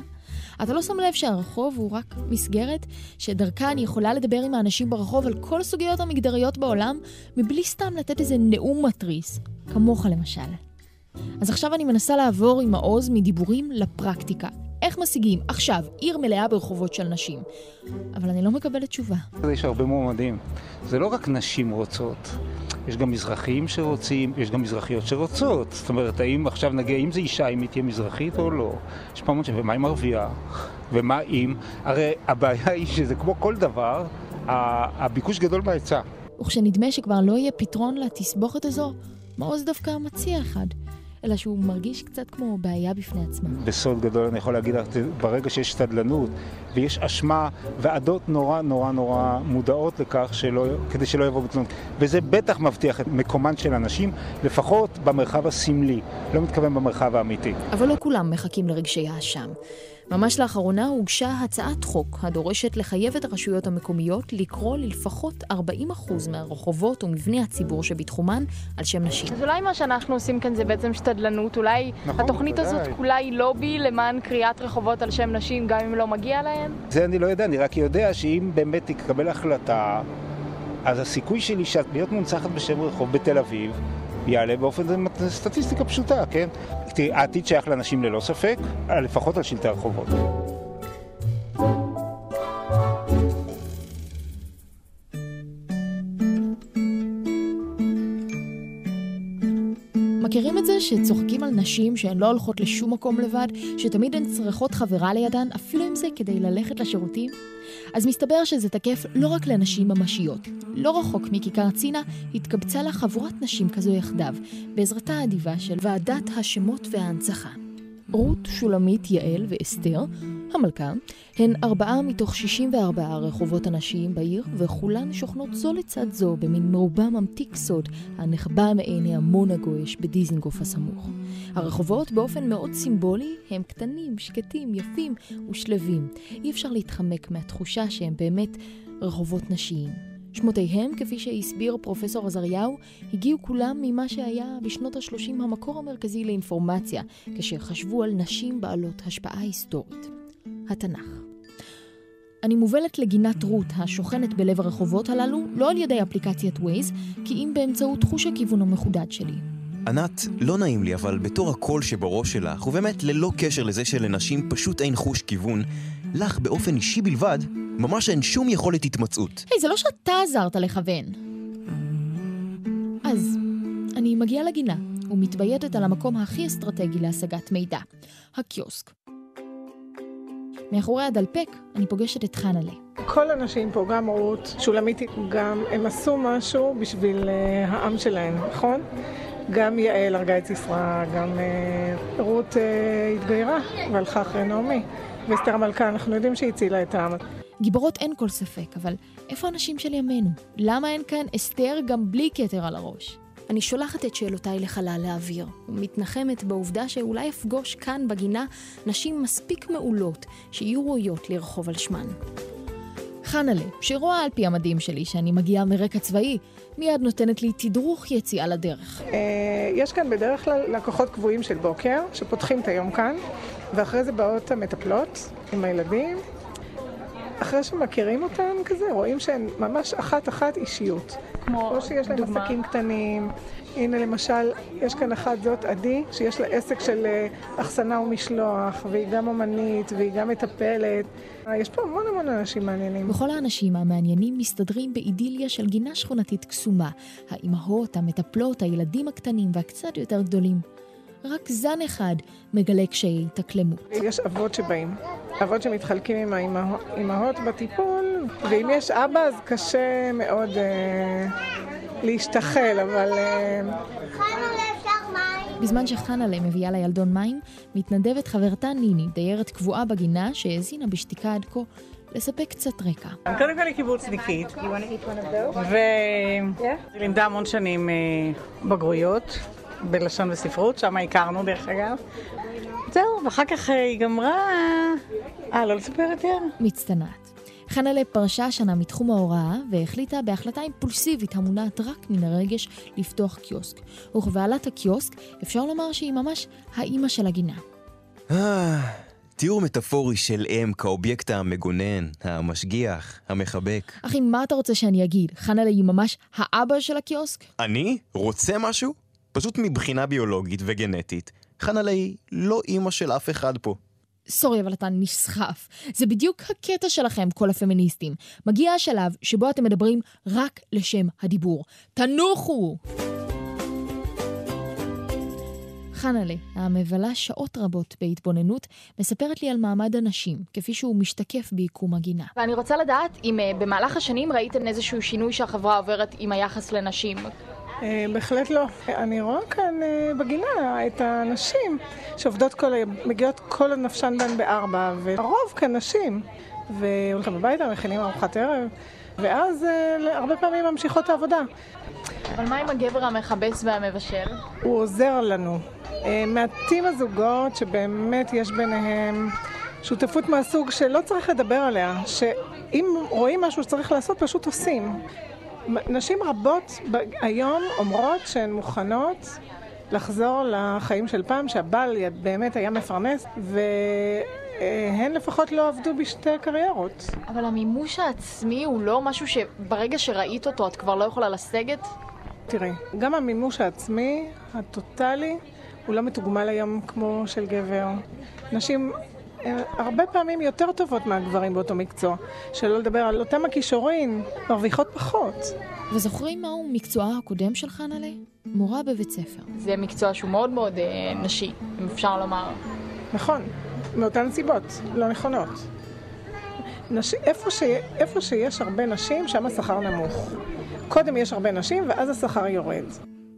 אתה לא שם לב שהרחוב הוא רק מסגרת שדרכה אני יכולה לדבר עם האנשים ברחוב על כל הסוגיות המגדריות בעולם, מבלי סתם לתת איזה נאום מתריס, כמוך למשל. אז עכשיו אני מנסה לעבור עם העוז מדיבורים לפרקטיקה. איך משיגים עכשיו עיר מלאה ברחובות של נשים? אבל אני לא מקבלת תשובה. יש הרבה מועמדים. זה לא רק נשים רוצות. יש גם מזרחים שרוצים, יש גם מזרחיות שרוצות. זאת אומרת, האם עכשיו נגיע, אם זה אישה, אם היא תהיה מזרחית או לא. יש פעם ש... ומה עם ערבייה? ומה אם? הרי הבעיה היא שזה כמו כל דבר, הביקוש גדול מההיצע. וכשנדמה שכבר לא יהיה פתרון לתסבוכת הזו, מעוז דווקא מציע אחד. אלא שהוא מרגיש קצת כמו בעיה בפני עצמה. בסוד גדול אני יכול להגיד לך, ברגע שיש שתדלנות ויש אשמה, ועדות נורא נורא נורא מודעות לכך שלא, כדי שלא יבואו בתלונות. וזה בטח מבטיח את מקומן של אנשים, לפחות במרחב הסמלי, לא מתכוון במרחב האמיתי. אבל לא כולם מחכים לרגשי האשם. ממש לאחרונה הוגשה הצעת חוק הדורשת לחייב את הרשויות המקומיות לקרוא ללפחות 40% מהרחובות ומבני הציבור שבתחומן על שם נשים. אז אולי מה שאנחנו עושים כאן זה בעצם שתדלנות, אולי נכון, התוכנית בוודאי. הזאת כולה היא לובי למען קריאת רחובות על שם נשים גם אם לא מגיע להן? זה אני לא יודע, אני רק יודע שאם באמת תקבל החלטה, אז הסיכוי שלי להיות מונצחת בשם רחוב בתל אביב יעלה באופן, זה סטטיסטיקה פשוטה, כן? העתיד שייך לאנשים ללא ספק, לפחות על שלטי הרחובות. מכירים את זה שצוחקים על נשים שהן לא הולכות לשום מקום לבד, שתמיד הן צריכות חברה לידן, אפילו אם זה כדי ללכת לשירותים? אז מסתבר שזה תקף לא רק לנשים ממשיות. לא רחוק מכיכר צינה התקבצה לה חבורת נשים כזו יחדיו, בעזרתה האדיבה של ועדת השמות וההנצחה. רות, שולמית, יעל ואסתר, המלכה, הן ארבעה מתוך 64 רחובות הנשיים בעיר, וכולן שוכנות זו לצד זו במין מרובע ממתיק סוד הנחבא מעיני המון הגועש בדיזינגוף הסמוך. הרחובות באופן מאוד סימבולי הם קטנים, שקטים, יפים ושלווים. אי אפשר להתחמק מהתחושה שהם באמת רחובות נשיים. שמותיהם, כפי שהסביר פרופסור עזריהו, הגיעו כולם ממה שהיה בשנות ה-30 המקור המרכזי לאינפורמציה, כשחשבו על נשים בעלות השפעה היסטורית. התנ"ך. אני מובלת לגינת רות השוכנת בלב הרחובות הללו, לא על ידי אפליקציית ווייז, כי אם באמצעות חוש הכיוון המחודד שלי. ענת, לא נעים לי, אבל בתור הקול שבראש שלך, ובאמת ללא קשר לזה שלנשים פשוט אין חוש כיוון, לך באופן אישי בלבד, ממש אין שום יכולת התמצאות. היי, hey, זה לא שאתה עזרת לכוון. אז, אני מגיעה לגינה, ומתבייתת על המקום הכי אסטרטגי להשגת מידע, הקיוסק. מאחורי הדלפק אני פוגשת את חנה'לה. כל הנשים פה, גם רות, שולמית, גם הם עשו משהו בשביל uh, העם שלהם, נכון? גם יעל הרגה את סיסרא, גם uh, רות uh, התגיירה והלכה אחרי נעמי. ואסתר המלכה, אנחנו יודעים שהיא הצילה את העם. גיבורות אין כל ספק, אבל איפה הנשים של ימינו? למה אין כאן אסתר גם בלי כתר על הראש? אני שולחת את שאלותיי לחלל האוויר, ומתנחמת בעובדה שאולי אפגוש כאן בגינה נשים מספיק מעולות שיהיו ראויות לרחוב על שמן. חנה'לה, שרואה על פי המדים שלי שאני מגיעה מרקע צבאי, מיד נותנת לי תדרוך יציאה לדרך. יש כאן בדרך כלל לקוחות קבועים של בוקר, שפותחים את היום כאן, ואחרי זה באות המטפלות עם הילדים. אחרי שמכירים אותן כזה, רואים שהן ממש אחת-אחת אישיות. כמו או שיש דוגמה. עסקים קטנים. הנה למשל, יש כאן אחת זאת עדי, שיש לה עסק של אחסנה ומשלוח, והיא גם אומנית, והיא גם מטפלת. יש פה המון המון אנשים מעניינים. וכל האנשים המעניינים מסתדרים באידיליה של גינה שכונתית קסומה. האימהות, המטפלות, הילדים הקטנים והקצת יותר גדולים. רק זן אחד מגלה קשיי התאקלמות. יש אבות שבאים, אבות שמתחלקים עם האימהות בטיפול, ואם יש אבא אז קשה מאוד אה, להשתחל, אבל... אה... בזמן שחנה'לה מביאה לילדון מים, מתנדבת חברתה ניני, דיירת קבועה בגינה שהאזינה בשתיקה עד כה, לספק קצת רקע. קודם כל היא קיבוצניקית, ולימדה המון שנים בגרויות. בלשון וספרות, שם הכרנו דרך אגב. זהו, ואחר כך היא גמרה... אה, לא לספר יותר? מצטנעת. חנה'לה פרשה השנה מתחום ההוראה והחליטה בהחלטה אימפולסיבית המונעת רק מן הרגש לפתוח קיוסק. וכבעלת הקיוסק אפשר לומר שהיא ממש האימא של הגינה. תיאור מטאפורי של אם כאובייקט המגונן, המשגיח, המחבק. אחי, מה אתה רוצה שאני אגיד? חנה'לה היא ממש האבא של הקיוסק? אני? רוצה משהו? פשוט מבחינה ביולוגית וגנטית, חנה'לה היא לא אימא של אף אחד פה. סורי, אבל אתה נסחף. זה בדיוק הקטע שלכם, כל הפמיניסטים. מגיע השלב שבו אתם מדברים רק לשם הדיבור. תנוחו! חנה'לה, המבלה שעות רבות בהתבוננות, מספרת לי על מעמד הנשים, כפי שהוא משתקף ביקום הגינה. ואני רוצה לדעת אם uh, במהלך השנים ראיתם איזשהו שינוי שהחברה עוברת עם היחס לנשים. בהחלט לא. אני רואה כאן בגינה את הנשים שעובדות כל היום, מגיעות כל נפשן בהן בארבע, והרוב כאן נשים. והולכים הביתה, מכינים ארוחת ערב, ואז הרבה פעמים ממשיכות את העבודה. אבל מה עם הגבר המכבס והמבשל? הוא עוזר לנו. מעטים הזוגות שבאמת יש ביניהם שותפות מהסוג שלא צריך לדבר עליה, שאם רואים משהו שצריך לעשות, פשוט עושים. נשים רבות היום אומרות שהן מוכנות לחזור לחיים של פעם, שהבעל באמת היה מפרנס, והן לפחות לא עבדו בשתי קריירות. אבל המימוש העצמי הוא לא משהו שברגע שראית אותו את כבר לא יכולה לסגת? תראי, גם המימוש העצמי, הטוטלי, הוא לא מתוגמל היום כמו של גבר. נשים הרבה פעמים יותר טובות מהגברים באותו מקצוע. שלא לדבר על אותם הכישורים, מרוויחות פחות. וזוכרים מהו מקצועה הקודם של חנה'לה? מורה בבית ספר. זה מקצוע שהוא מאוד מאוד אה, נשי, אם אפשר לומר. נכון, מאותן סיבות, לא נכונות. נש... איפה, ש... איפה שיש הרבה נשים, שם השכר נמוך. קודם יש הרבה נשים, ואז השכר יורד.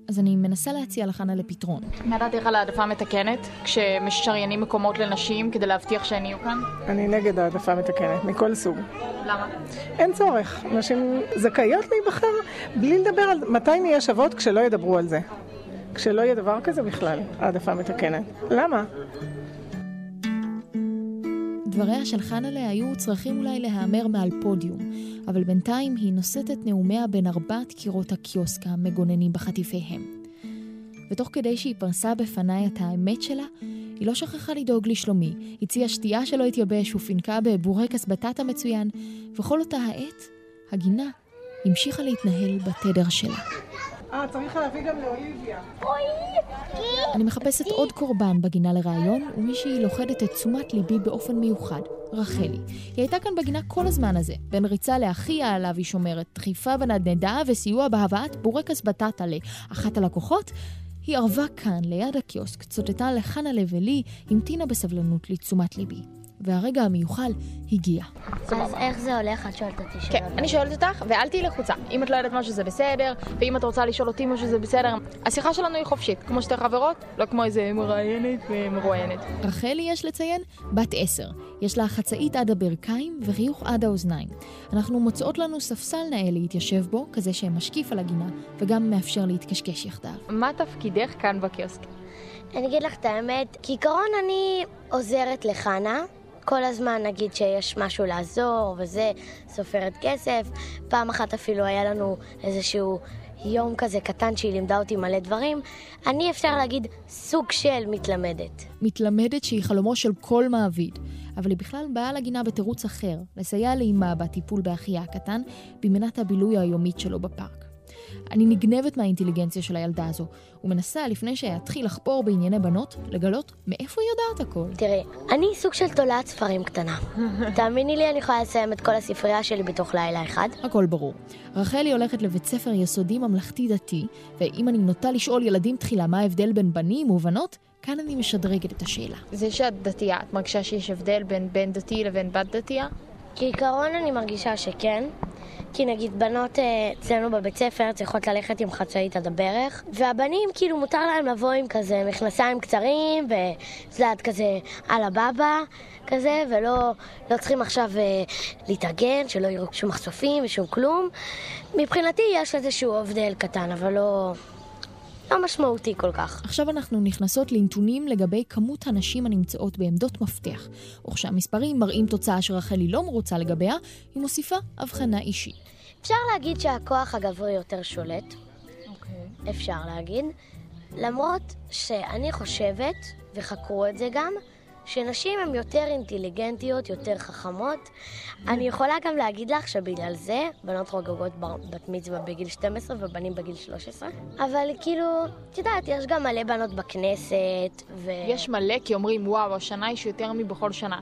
אז אני מנסה להציע לחנה לפתרון. מה דעתך על העדפה מתקנת, כשמשריינים מקומות לנשים כדי להבטיח שהן יהיו כאן? אני נגד העדפה מתקנת, מכל סוג. למה? אין צורך. נשים זכאיות להיבחר בלי לדבר על מתי נהיה שוות כשלא ידברו על זה. כשלא יהיה דבר כזה בכלל, העדפה מתקנת. למה? דבריה של חנה'לה היו צריכים אולי להיאמר מעל פודיום, אבל בינתיים היא נושאת את נאומיה בין ארבעת קירות הקיוסק המגוננים בחטיפיהם. ותוך כדי שהיא פרסה בפניי את האמת שלה, היא לא שכחה לדאוג לשלומי, הציעה שתייה שלא התייבש ופינקה בבורקס בטטה מצוין, וכל אותה העת, הגינה המשיכה להתנהל בתדר שלה. אה, צריך להביא גם לאוליביה. אני מחפשת עוד קורבן בגינה לראיון, ומישהי לוכדת את תשומת ליבי באופן מיוחד, רחלי. היא הייתה כאן בגינה כל הזמן הזה, בין ריצה לאחיה עליו היא שומרת, דחיפה ונדנדה וסיוע בהבאת בורקס בטטה לאחת הלקוחות. היא ארבה כאן, ליד הקיוסק, צוטטה לחנה ולי, המתינה בסבלנות לתשומת ליבי. והרגע המיוחל הגיע. אז איך זה הולך? את שואלת אותי שאלות. כן, אני שואלת אותך, ואל תהיי לחוצה. אם את לא יודעת משהו זה בסדר, ואם את רוצה לשאול אותי משהו זה בסדר. השיחה שלנו היא חופשית, כמו שתי חברות, לא כמו איזה מראיינת ומרואיינת. רחלי, יש לציין, בת עשר. יש לה חצאית עד הברכיים וחיוך עד האוזניים. אנחנו מוצאות לנו ספסל נאה להתיישב בו, כזה שמשקיף על הגינה, וגם מאפשר להתקשקש יחדיו. מה תפקידך כאן בקיוסק? אני אגיד לך את האמת, כעיקרון אני עוזרת לחנה. כל הזמן נגיד שיש משהו לעזור וזה, סופרת כסף. פעם אחת אפילו היה לנו איזשהו יום כזה קטן שהיא לימדה אותי מלא דברים. אני אפשר להגיד סוג של מתלמדת. מתלמדת שהיא חלומו של כל מעביד, אבל היא בכלל באה לגינה בתירוץ אחר, לסייע לאימה בטיפול באחיה הקטן, במנת הבילוי היומית שלו בפארק. אני נגנבת מהאינטליגנציה של הילדה הזו, ומנסה, לפני שאתחיל לחפור בענייני בנות, לגלות מאיפה היא יודעת הכל. תראי, אני סוג של תולעת ספרים קטנה. תאמיני לי, אני יכולה לסיים את כל הספרייה שלי בתוך לילה אחד. הכל ברור. רחלי הולכת לבית ספר יסודי ממלכתי-דתי, ואם אני נוטה לשאול ילדים תחילה מה ההבדל בין בנים ובנות, כאן אני משדרגת את השאלה. זה שאת דתייה, את מרגישה שיש הבדל בין בן דתי לבין בת דתייה? כעיקרון אני מרגישה שכן. כי נגיד בנות אה, אצלנו בבית ספר צריכות ללכת עם חצאית עד הברך, והבנים כאילו מותר להם לבוא עם כזה מכנסיים קצרים ואת כזה על הבבא כזה, ולא לא צריכים עכשיו אה, להתארגן, שלא יראו שום מחשופים ושום כלום. מבחינתי יש איזשהו הבדל קטן, אבל לא... לא משמעותי כל כך. עכשיו אנחנו נכנסות לנתונים לגבי כמות הנשים הנמצאות בעמדות מפתח. וכשהמספרים מראים תוצאה שרחלי לא מרוצה לגביה, היא מוסיפה הבחנה אישית. אפשר להגיד שהכוח הגברי יותר שולט. Okay. אוקיי. אפשר להגיד. למרות שאני חושבת, וחקרו את זה גם, שנשים הן יותר אינטליגנטיות, יותר חכמות. אני יכולה גם להגיד לך שבגלל זה בנות חוגגות בת מצווה בגיל 12 ובנים בגיל 13. אבל כאילו, את יודעת, יש גם מלא בנות בכנסת, ו... יש מלא כי אומרים, וואו, השנה יש יותר מבכל שנה.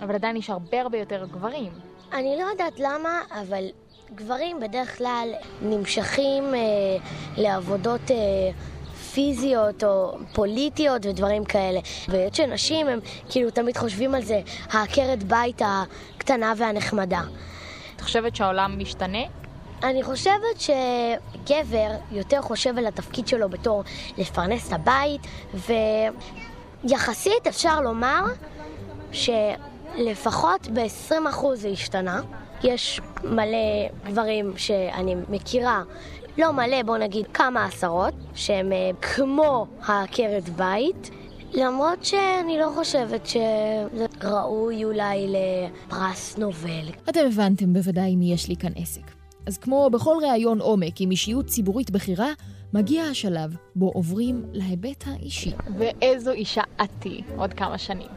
אבל עדיין יש הרבה הרבה יותר גברים. אני לא יודעת למה, אבל גברים בדרך כלל נמשכים אה, לעבודות... אה, פיזיות או פוליטיות ודברים כאלה. והיות שנשים הם כאילו תמיד חושבים על זה, העקרת בית הקטנה והנחמדה. את חושבת שהעולם משתנה? אני חושבת שגבר יותר חושב על התפקיד שלו בתור לפרנס את הבית, ויחסית אפשר לומר שלפחות ב-20% זה השתנה. יש מלא דברים שאני מכירה לא מלא, בוא נגיד כמה עשרות, שהם אה, כמו העקרת בית. למרות שאני לא חושבת שזה ראוי אולי לפרס נובל. אתם הבנתם בוודאי מי יש לי כאן עסק. אז כמו בכל ראיון עומק עם אישיות ציבורית בכירה, מגיע השלב בו עוברים להיבט האישי. ואיזו אישה את תהיי עוד כמה שנים?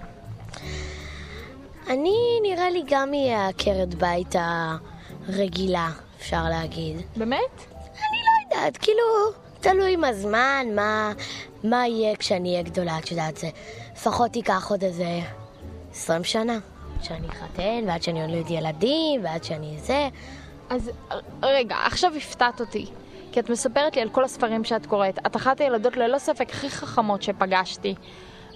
אני נראה לי גם אהיה עקרת בית הרגילה, אפשר להגיד. באמת? לא יודעת, כאילו, תלוי עם הזמן, מה, מה יהיה כשאני אהיה גדולה, את יודעת, זה לפחות ייקח עוד איזה 20 שנה. שאני אתחתן, ועד שאני אולד ילדים, ועד שאני זה. אז רגע, עכשיו הפתעת אותי. כי את מספרת לי על כל הספרים שאת קוראת. את אחת הילדות ללא ספק הכי חכמות שפגשתי.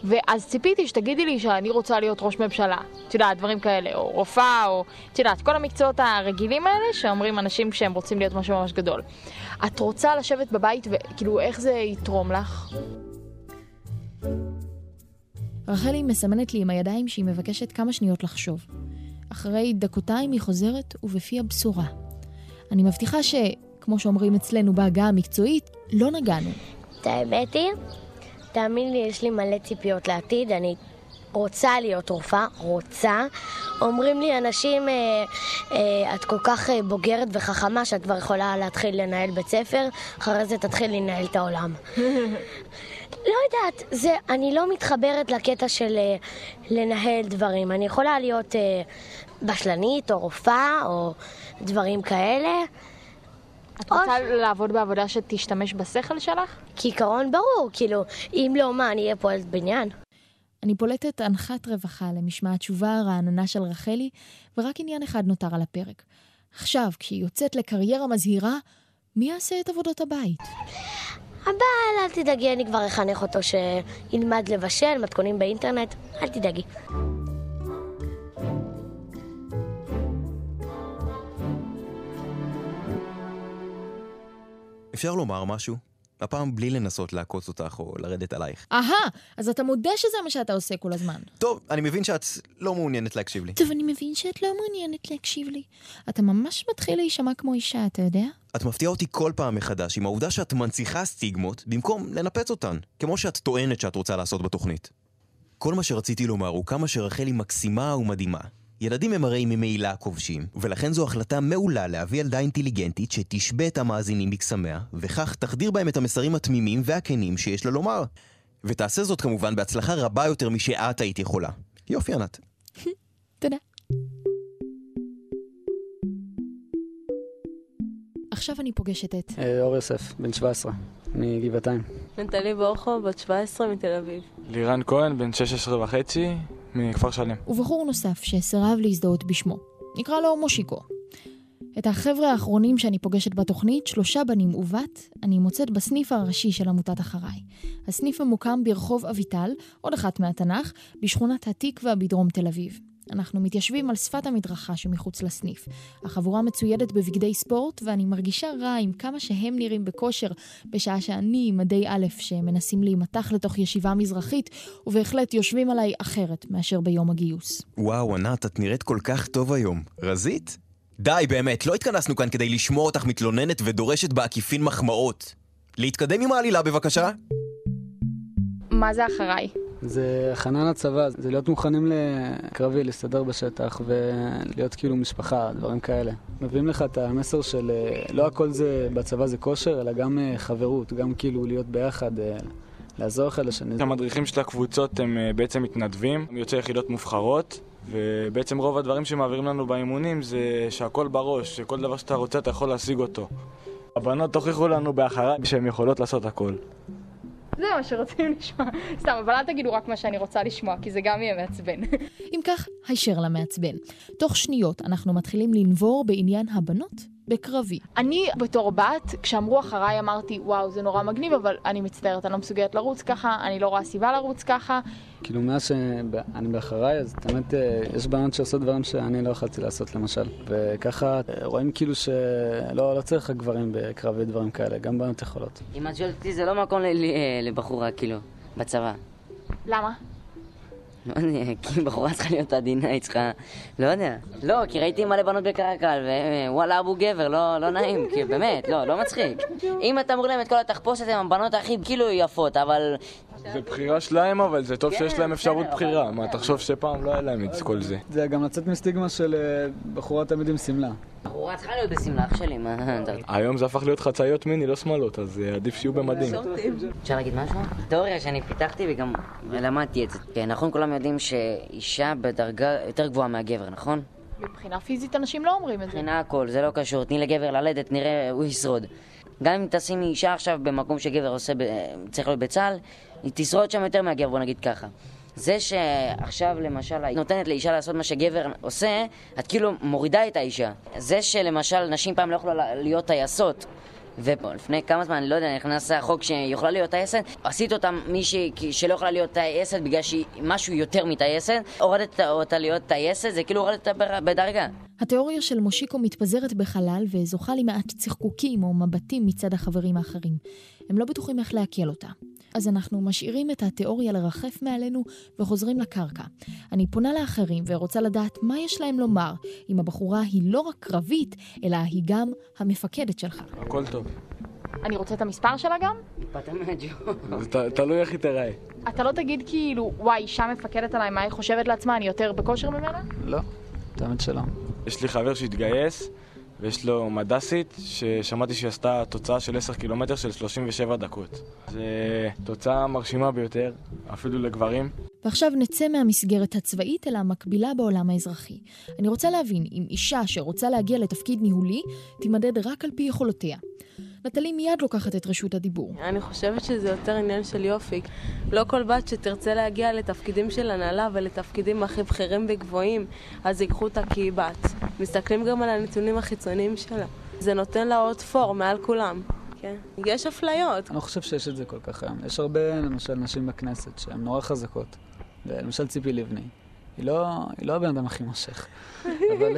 ואז ציפיתי שתגידי לי שאני רוצה להיות ראש ממשלה. את יודעת, דברים כאלה, או רופאה, או... את יודעת, כל המקצועות הרגילים האלה שאומרים אנשים שהם רוצים להיות משהו ממש גדול. את רוצה לשבת בבית, וכאילו, איך זה יתרום לך? רחלי מסמנת לי עם הידיים שהיא מבקשת כמה שניות לחשוב. אחרי דקותיים היא חוזרת ובפי הבשורה. אני מבטיחה שכמו שאומרים אצלנו בהגה המקצועית, לא נגענו. את האמת היא, תאמין לי, יש לי מלא ציפיות לעתיד, אני רוצה להיות רופאה, רוצה. אומרים לי אנשים, אה, אה, את כל כך אה, בוגרת וחכמה שאת כבר יכולה להתחיל לנהל בית ספר, אחרי זה תתחיל לנהל את העולם. לא יודעת, זה, אני לא מתחברת לקטע של uh, לנהל דברים. אני יכולה להיות uh, בשלנית או רופאה או דברים כאלה. את רוצה ש... לעבוד בעבודה שתשתמש בשכל שלך? כעיקרון ברור, כאילו, אם לא, מה, אני אהיה פועלת בניין. אני פולטת אנחת רווחה למשמע התשובה הרעננה של רחלי, ורק עניין אחד נותר על הפרק. עכשיו, כשהיא יוצאת לקריירה מזהירה, מי יעשה את עבודות הבית? הבעל, אל תדאגי, אני כבר אחנך אותו שילמד לבשל, מתכונים באינטרנט, אל תדאגי. אפשר לומר משהו? הפעם בלי לנסות לעקוץ אותך או לרדת עלייך. אהה, אז אתה מודה שזה מה שאתה עושה כל הזמן. טוב, אני מבין שאת לא מעוניינת להקשיב לי. טוב, אני מבין שאת לא מעוניינת להקשיב לי. אתה ממש מתחיל להישמע כמו אישה, אתה יודע? את מפתיעה אותי כל פעם מחדש עם העובדה שאת מנציחה סטיגמות במקום לנפץ אותן, כמו שאת טוענת שאת רוצה לעשות בתוכנית. כל מה שרציתי לומר הוא כמה שרחלי מקסימה ומדהימה. ילדים הם הרי ממילא כובשים, ולכן זו החלטה מעולה להביא ילדה אינטליגנטית שתשבה את המאזינים מקסמיה, וכך תחדיר בהם את המסרים התמימים והכנים שיש לה לומר. ותעשה זאת כמובן בהצלחה רבה יותר משאת היית יכולה. יופי, ענת. תודה. עכשיו אני פוגשת את... אה, אור יוסף, בן 17, מגבעתיים. נטלי בורחו, בת 17 מתל אביב. לירן כהן, בן 16 וחצי, מכפר שלם. ובחור נוסף שסירב להזדהות בשמו. נקרא לו מושיקו. את החבר'ה האחרונים שאני פוגשת בתוכנית, שלושה בנים ובת, אני מוצאת בסניף הראשי של עמותת אחריי. הסניף ממוקם ברחוב אביטל, עוד אחת מהתנ"ך, בשכונת התקווה בדרום תל אביב. אנחנו מתיישבים על שפת המדרכה שמחוץ לסניף. החבורה מצוידת בבגדי ספורט, ואני מרגישה רע עם כמה שהם נראים בכושר, בשעה שאני עם מדי א' שמנסים להימתח לתוך ישיבה מזרחית, ובהחלט יושבים עליי אחרת מאשר ביום הגיוס. וואו, ענת, את נראית כל כך טוב היום. רזית? די, באמת, לא התכנסנו כאן כדי לשמוע אותך מתלוננת ודורשת בעקיפין מחמאות. להתקדם עם העלילה בבקשה? מה זה אחריי? זה הכנה לצבא, זה להיות מוכנים לקרבי, להסתדר בשטח ולהיות כאילו משפחה, דברים כאלה. מביאים לך את המסר של לא הכל זה בצבא זה כושר, אלא גם אה, חברות, גם כאילו להיות ביחד. אה, לעזור אחד לשני. המדריכים של הקבוצות הם אה, בעצם מתנדבים, הם יוצאי יחידות מובחרות, ובעצם רוב הדברים שמעבירים לנו באימונים זה שהכל בראש, שכל דבר שאתה רוצה אתה יכול להשיג אותו. הבנות הוכיחו לנו באחריי שהן יכולות לעשות הכל. זה מה שרוצים לשמוע. סתם, אבל אל תגידו רק מה שאני רוצה לשמוע, כי זה גם יהיה מעצבן. אם כך, הישר למעצבן. תוך שניות אנחנו מתחילים לנבור בעניין הבנות בקרבי. אני בתור בת, כשאמרו אחריי אמרתי, וואו, זה נורא מגניב, אבל אני מצטערת, אני לא מסוגלת לרוץ ככה, אני לא רואה סיבה לרוץ ככה. כאילו, מאז שאני באחריי, אז באמת אה, יש בנות שעושות דברים שאני לא יכולתי לעשות, למשל. וככה אה, רואים כאילו שלא לא צריך רק גברים בקרבי דברים כאלה, גם בנות יכולות. אם את שואלת אותי, זה לא מקום לבחורה, כאילו, בצבא. למה? לא יודע, כי בחורה צריכה להיות עדינה, היא צריכה... לא יודע. לא, כי ראיתי מלא בנות בקרקל, ווואלה אבו גבר, לא, לא נעים, כי באמת, לא, לא מצחיק. אם אתה אמור להם את כל התחפושת, הם הבנות הכי כאילו יפות, אבל... זה בחירה שלהם, אבל זה טוב שיש להם אפשרות בחירה. מה, תחשוב שפעם לא היה להם את כל זה. זה גם לצאת מסטיגמה של אה, בחורה תמיד עם שמלה. בחורה צריכה להיות בשמלה, אח שלי, מה... היום זה הפך להיות חצאיות מיני, לא שמאלות, אז אה, עדיף שיהיו במדים. אפשר להגיד משהו? תיאוריה שאני פיתחתי וגם למדתי את זה. כן, נכון, כולם יודעים שאישה בדרגה יותר גבוהה מהגבר, נכון? מבחינה פיזית אנשים לא אומרים את זה. מבחינה הכל, זה לא קשור. תני לגבר ללדת, נראה, הוא ישרוד. גם אם תשימי אישה עכשיו במקום שגבר עושה, ב... צריך להיות בצה"ל, היא תשרוד שם יותר מהגבר, בוא נגיד ככה. זה שעכשיו למשל היית נותנת לאישה לעשות מה שגבר עושה, את כאילו מורידה את האישה. זה שלמשל נשים פעם לא יכלו להיות טייסות, ולפני כמה זמן, אני לא יודע, נכנס החוק שהיא יכולה להיות טייסת, עשית אותה מישהי שלא יכולה להיות טייסת בגלל שהיא משהו יותר מטייסת, הורדת אותה להיות טייסת, זה כאילו הורדת אותה בדרגה. התיאוריה של מושיקו מתפזרת בחלל וזוכה למעט צחקוקים או מבטים מצד החברים האחרים. הם לא בטוחים איך לעכל אותה. אז אנחנו משאירים את התיאוריה לרחף מעלינו וחוזרים לקרקע. אני פונה לאחרים ורוצה לדעת מה יש להם לומר אם הבחורה היא לא רק קרבית, אלא היא גם המפקדת שלך. הכל טוב. אני רוצה את המספר שלה גם? תלוי איך היא תיראה. אתה לא תגיד כאילו, וואי, אישה מפקדת עליי, מה היא חושבת לעצמה, אני יותר בכושר ממנה? לא, האמת שלא. יש לי חבר שהתגייס, ויש לו מדסית, ששמעתי שהיא עשתה תוצאה של 10 קילומטר של 37 דקות. זו תוצאה מרשימה ביותר, אפילו לגברים. ועכשיו נצא מהמסגרת הצבאית אל המקבילה בעולם האזרחי. אני רוצה להבין אם אישה שרוצה להגיע לתפקיד ניהולי, תימדד רק על פי יכולותיה. נטלי מיד לוקחת את רשות הדיבור. אני חושבת שזה יותר עניין של יופי. לא כל בת שתרצה להגיע לתפקידים של הנהלה ולתפקידים הכי בכירים וגבוהים, אז ייקחו אותה כי היא בת. מסתכלים גם על הנתונים החיצוניים שלה. זה נותן לה עוד פור מעל כולם. כן. יש אפליות. אני לא חושב שיש את זה כל כך היום. יש הרבה, למשל, נשים בכנסת שהן נורא חזקות. למשל ציפי לבני. היא לא, היא לא הבן אדם הכי מושך. אבל,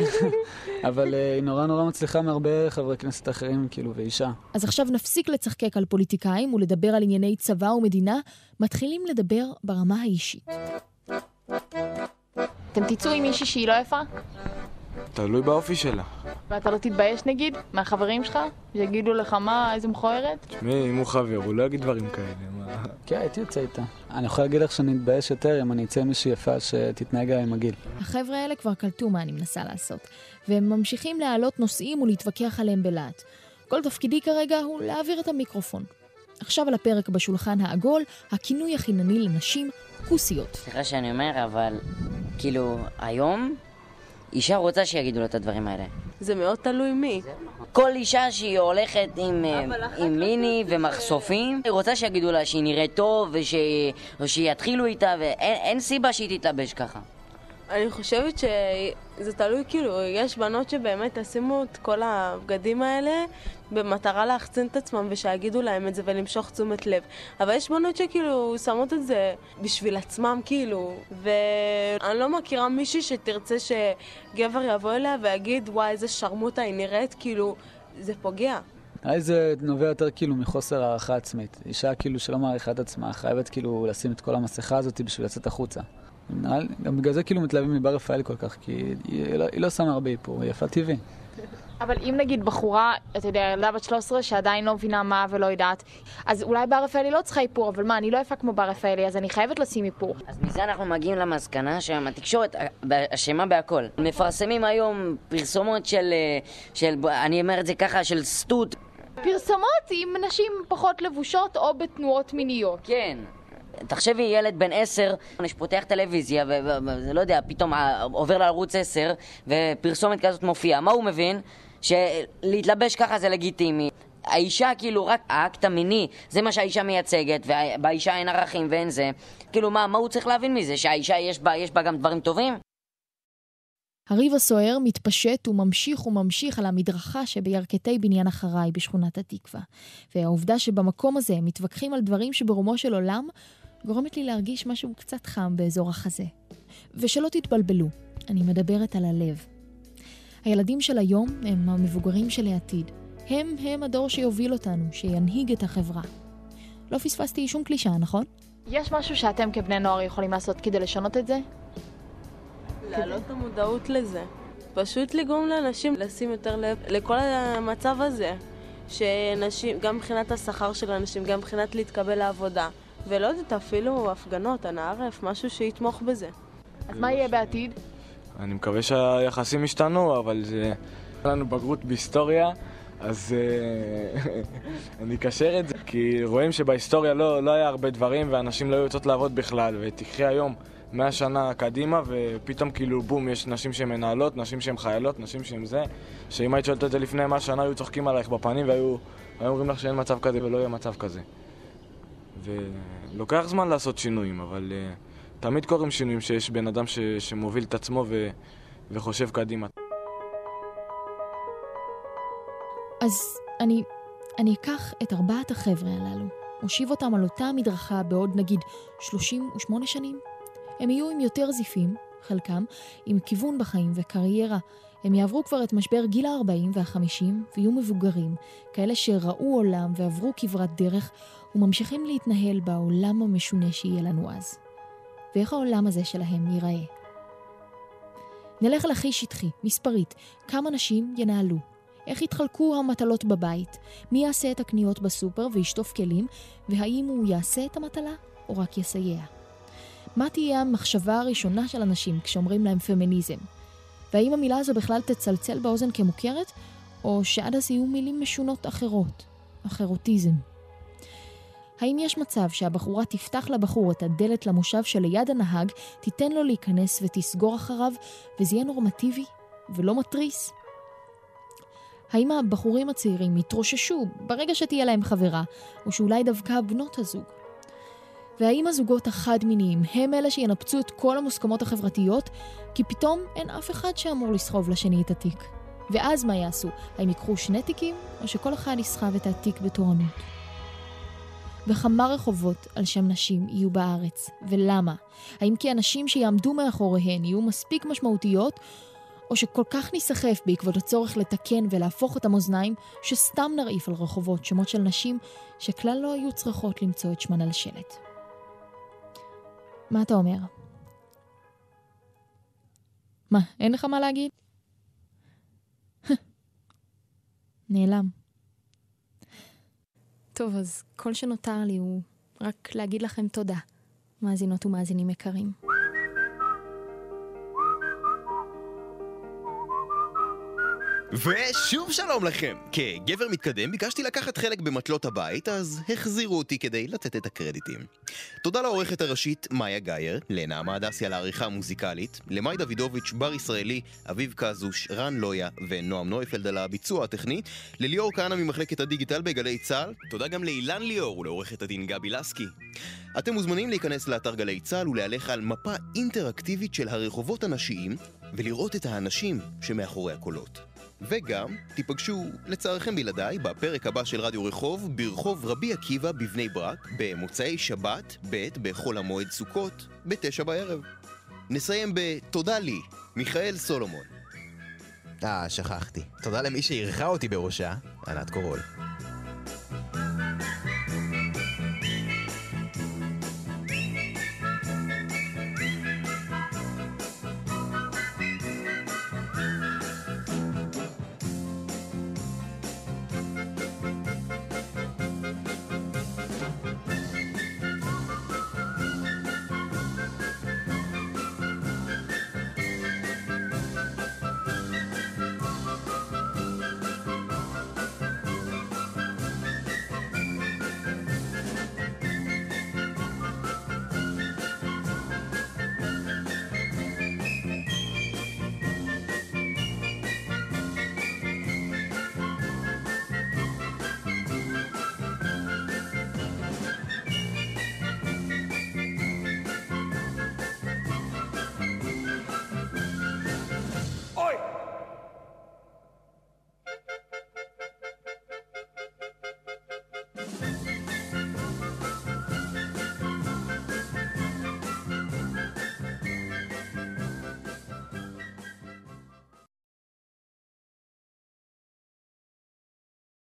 אבל אה, היא נורא נורא מצליחה מהרבה חברי כנסת אחרים, כאילו, ואישה. אז עכשיו נפסיק לצחקק על פוליטיקאים ולדבר על ענייני צבא ומדינה, מתחילים לדבר ברמה האישית. אתם תצאו עם מישהי שהיא לא יפה? תלוי באופי שלה. ואתה לא תתבייש נגיד, מהחברים שלך? שיגידו לך מה, איזה מכוערת? תשמעי, אם הוא חבר, הוא לא יגיד דברים כאלה, מה... כן, הייתי יוצא איתה. אני יכול להגיד לך שאני אתבייש יותר אם אני אצא עם מישהי יפה שתתנהג עליי מגעיל. החבר'ה האלה כבר קלטו מה אני מנסה לעשות, והם ממשיכים להעלות נושאים ולהתווכח עליהם בלהט. כל תפקידי כרגע הוא להעביר את המיקרופון. עכשיו על הפרק בשולחן העגול, הכינוי החינני לנשים כוסיות. סליחה שאני אומר, אבל כאילו, היום אישה רוצה שיגידו לה את הדברים האלה. זה מאוד תלוי מי. כל אישה שהיא הולכת עם, אה, עם מיני ומחשופים, היא רוצה שיגידו לה שהיא נראית טוב וש... ושיתחילו איתה, ואין סיבה שהיא תתלבש ככה. אני חושבת שזה תלוי, כאילו, יש בנות שבאמת ישימו את כל הבגדים האלה במטרה להחצין את עצמם ושיגידו להם את זה ולמשוך תשומת לב. אבל יש בנות שכאילו שמות את זה בשביל עצמם, כאילו, ואני לא מכירה מישהי שתרצה שגבר יבוא אליה ויגיד, וואי, איזה שרמוטה היא נראית, כאילו, זה פוגע. נראה לי זה נובע יותר כאילו מחוסר הערכה עצמית. אישה כאילו שלא מעריכה את עצמה, חייבת כאילו לשים את כל המסכה הזאת בשביל לצאת החוצה. גם בגלל זה כאילו מתלהבים מבר רפאלי כל כך, כי היא, היא, לא, היא לא שמה הרבה איפור, היא יפה טבעי. אבל אם נגיד בחורה, אתה יודע, ילדה בת 13 שעדיין לא מבינה מה ולא יודעת, אז אולי בר רפאלי לא צריכה איפור, אבל מה, אני לא יפה כמו בר רפאלי, אז אני חייבת לשים איפור. אז מזה אנחנו מגיעים למסקנה שהתקשורת אשמה בהכל. מפרסמים היום פרסומות של, אה, של, אני אומר את זה ככה, של סטוט. פרסומות עם נשים פחות לבושות או בתנועות מיניות. כן. תחשבי ילד בן עשר שפותח טלוויזיה ולא יודע, פתאום עובר לערוץ עשר ופרסומת כזאת מופיעה, מה הוא מבין? שלהתלבש ככה זה לגיטימי. האישה כאילו רק האקט המיני זה מה שהאישה מייצגת ובאישה אין ערכים ואין זה כאילו מה, מה הוא צריך להבין מזה? שהאישה יש בה, יש בה גם דברים טובים? הריב הסוער מתפשט וממשיך וממשיך על המדרכה שבירכתי בניין אחריי בשכונת התקווה. והעובדה שבמקום הזה מתווכחים על דברים שברומו של עולם, גורמת לי להרגיש משהו קצת חם באזור החזה. ושלא תתבלבלו, אני מדברת על הלב. הילדים של היום הם המבוגרים של העתיד. הם הם הדור שיוביל אותנו, שינהיג את החברה. לא פספסתי שום קלישאה, נכון? יש משהו שאתם כבני נוער יכולים לעשות כדי לשנות את זה? להעלות את המודעות לזה. פשוט לגרום לאנשים לשים יותר לב לכל המצב הזה. שנשים, גם מבחינת השכר של אנשים, גם מבחינת להתקבל לעבודה. ולא יודעת, אפילו הפגנות, אנא ערף, משהו שיתמוך בזה. אז מה יהיה בעתיד? אני מקווה שהיחסים ישתנו, אבל זה... היה לנו בגרות בהיסטוריה, אז אה, אני אקשר את זה, כי רואים שבהיסטוריה לא, לא היה הרבה דברים ואנשים לא היו יוצאות לעבוד בכלל, ותקחי היום מאה שנה קדימה, ופתאום כאילו בום, יש נשים שהן מנהלות, נשים שהן חיילות, נשים שהן זה, שאם היית שואלת את זה לפני מאה שנה היו צוחקים עלייך בפנים והיו היו אומרים לך שאין מצב כזה ולא יהיה מצב כזה. ולוקח זמן לעשות שינויים, אבל uh, תמיד קורים שינויים שיש בן אדם ש... שמוביל את עצמו ו... וחושב קדימה. אז אני, אני אקח את ארבעת החבר'ה הללו, אושיב אותם על אותה מדרכה בעוד נגיד 38 שנים. הם יהיו עם יותר זיפים, חלקם, עם כיוון בחיים וקריירה. הם יעברו כבר את משבר גיל ה-40 וה-50 ויהיו מבוגרים, כאלה שראו עולם ועברו כברת דרך וממשיכים להתנהל בעולם המשונה שיהיה לנו אז. ואיך העולם הזה שלהם ייראה? נלך על הכי שטחי, מספרית, כמה נשים ינהלו, איך יתחלקו המטלות בבית, מי יעשה את הקניות בסופר וישטוף כלים, והאם הוא יעשה את המטלה או רק יסייע. מה תהיה המחשבה הראשונה של אנשים כשאומרים להם פמיניזם? והאם המילה הזו בכלל תצלצל באוזן כמוכרת, או שעד אז יהיו מילים משונות אחרות, אחרוטיזם. האם יש מצב שהבחורה תפתח לבחור את הדלת למושב שליד הנהג, תיתן לו להיכנס ותסגור אחריו, וזה יהיה נורמטיבי ולא מתריס? האם הבחורים הצעירים יתרוששו ברגע שתהיה להם חברה, או שאולי דווקא בנות הזוג? והאם הזוגות החד-מיניים הם אלה שינפצו את כל המוסכמות החברתיות, כי פתאום אין אף אחד שאמור לסחוב לשני את התיק? ואז מה יעשו? האם ייקחו שני תיקים, או שכל אחד יסחב את התיק בתורנות? וכמה רחובות על שם נשים יהיו בארץ, ולמה? האם כי הנשים שיעמדו מאחוריהן יהיו מספיק משמעותיות, או שכל כך ניסחף בעקבות הצורך לתקן ולהפוך את המאזניים, שסתם נרעיף על רחובות שמות של נשים שכלל לא היו צריכות למצוא את שמן על שלט. מה אתה אומר? מה, אין לך מה להגיד? נעלם. טוב, אז כל שנותר לי הוא רק להגיד לכם תודה, מאזינות ומאזינים יקרים. ושוב שלום לכם! כגבר מתקדם ביקשתי לקחת חלק במטלות הבית, אז החזירו אותי כדי לתת את הקרדיטים. תודה לעורכת הראשית מאיה גאייר, לנעמה הדסי על העריכה המוזיקלית, למאי דוידוביץ', בר ישראלי, אביב קזוש, רן לויה ונועם נויפלד על הביצוע הטכני, לליאור כהנא ממחלקת הדיגיטל בגלי צה"ל, תודה גם לאילן ליאור ולעורכת הדין גבי לסקי. אתם מוזמנים להיכנס לאתר גלי צה"ל ולהלך על מפה אינטראקטיבית של הרחובות הנשיים ולראות את האנשים שמאחורי הקולות. וגם תיפגשו, לצערכם בלעדיי, בפרק הבא של רדיו רחוב, ברחוב רבי עקיבא בבני ברק, במוצאי שבת, ב' בחול המועד סוכות, בתשע בערב. נסיים ב"תודה לי", מיכאל סולומון. אה, שכחתי. תודה למי שאירחה אותי בראשה, ענת קורול.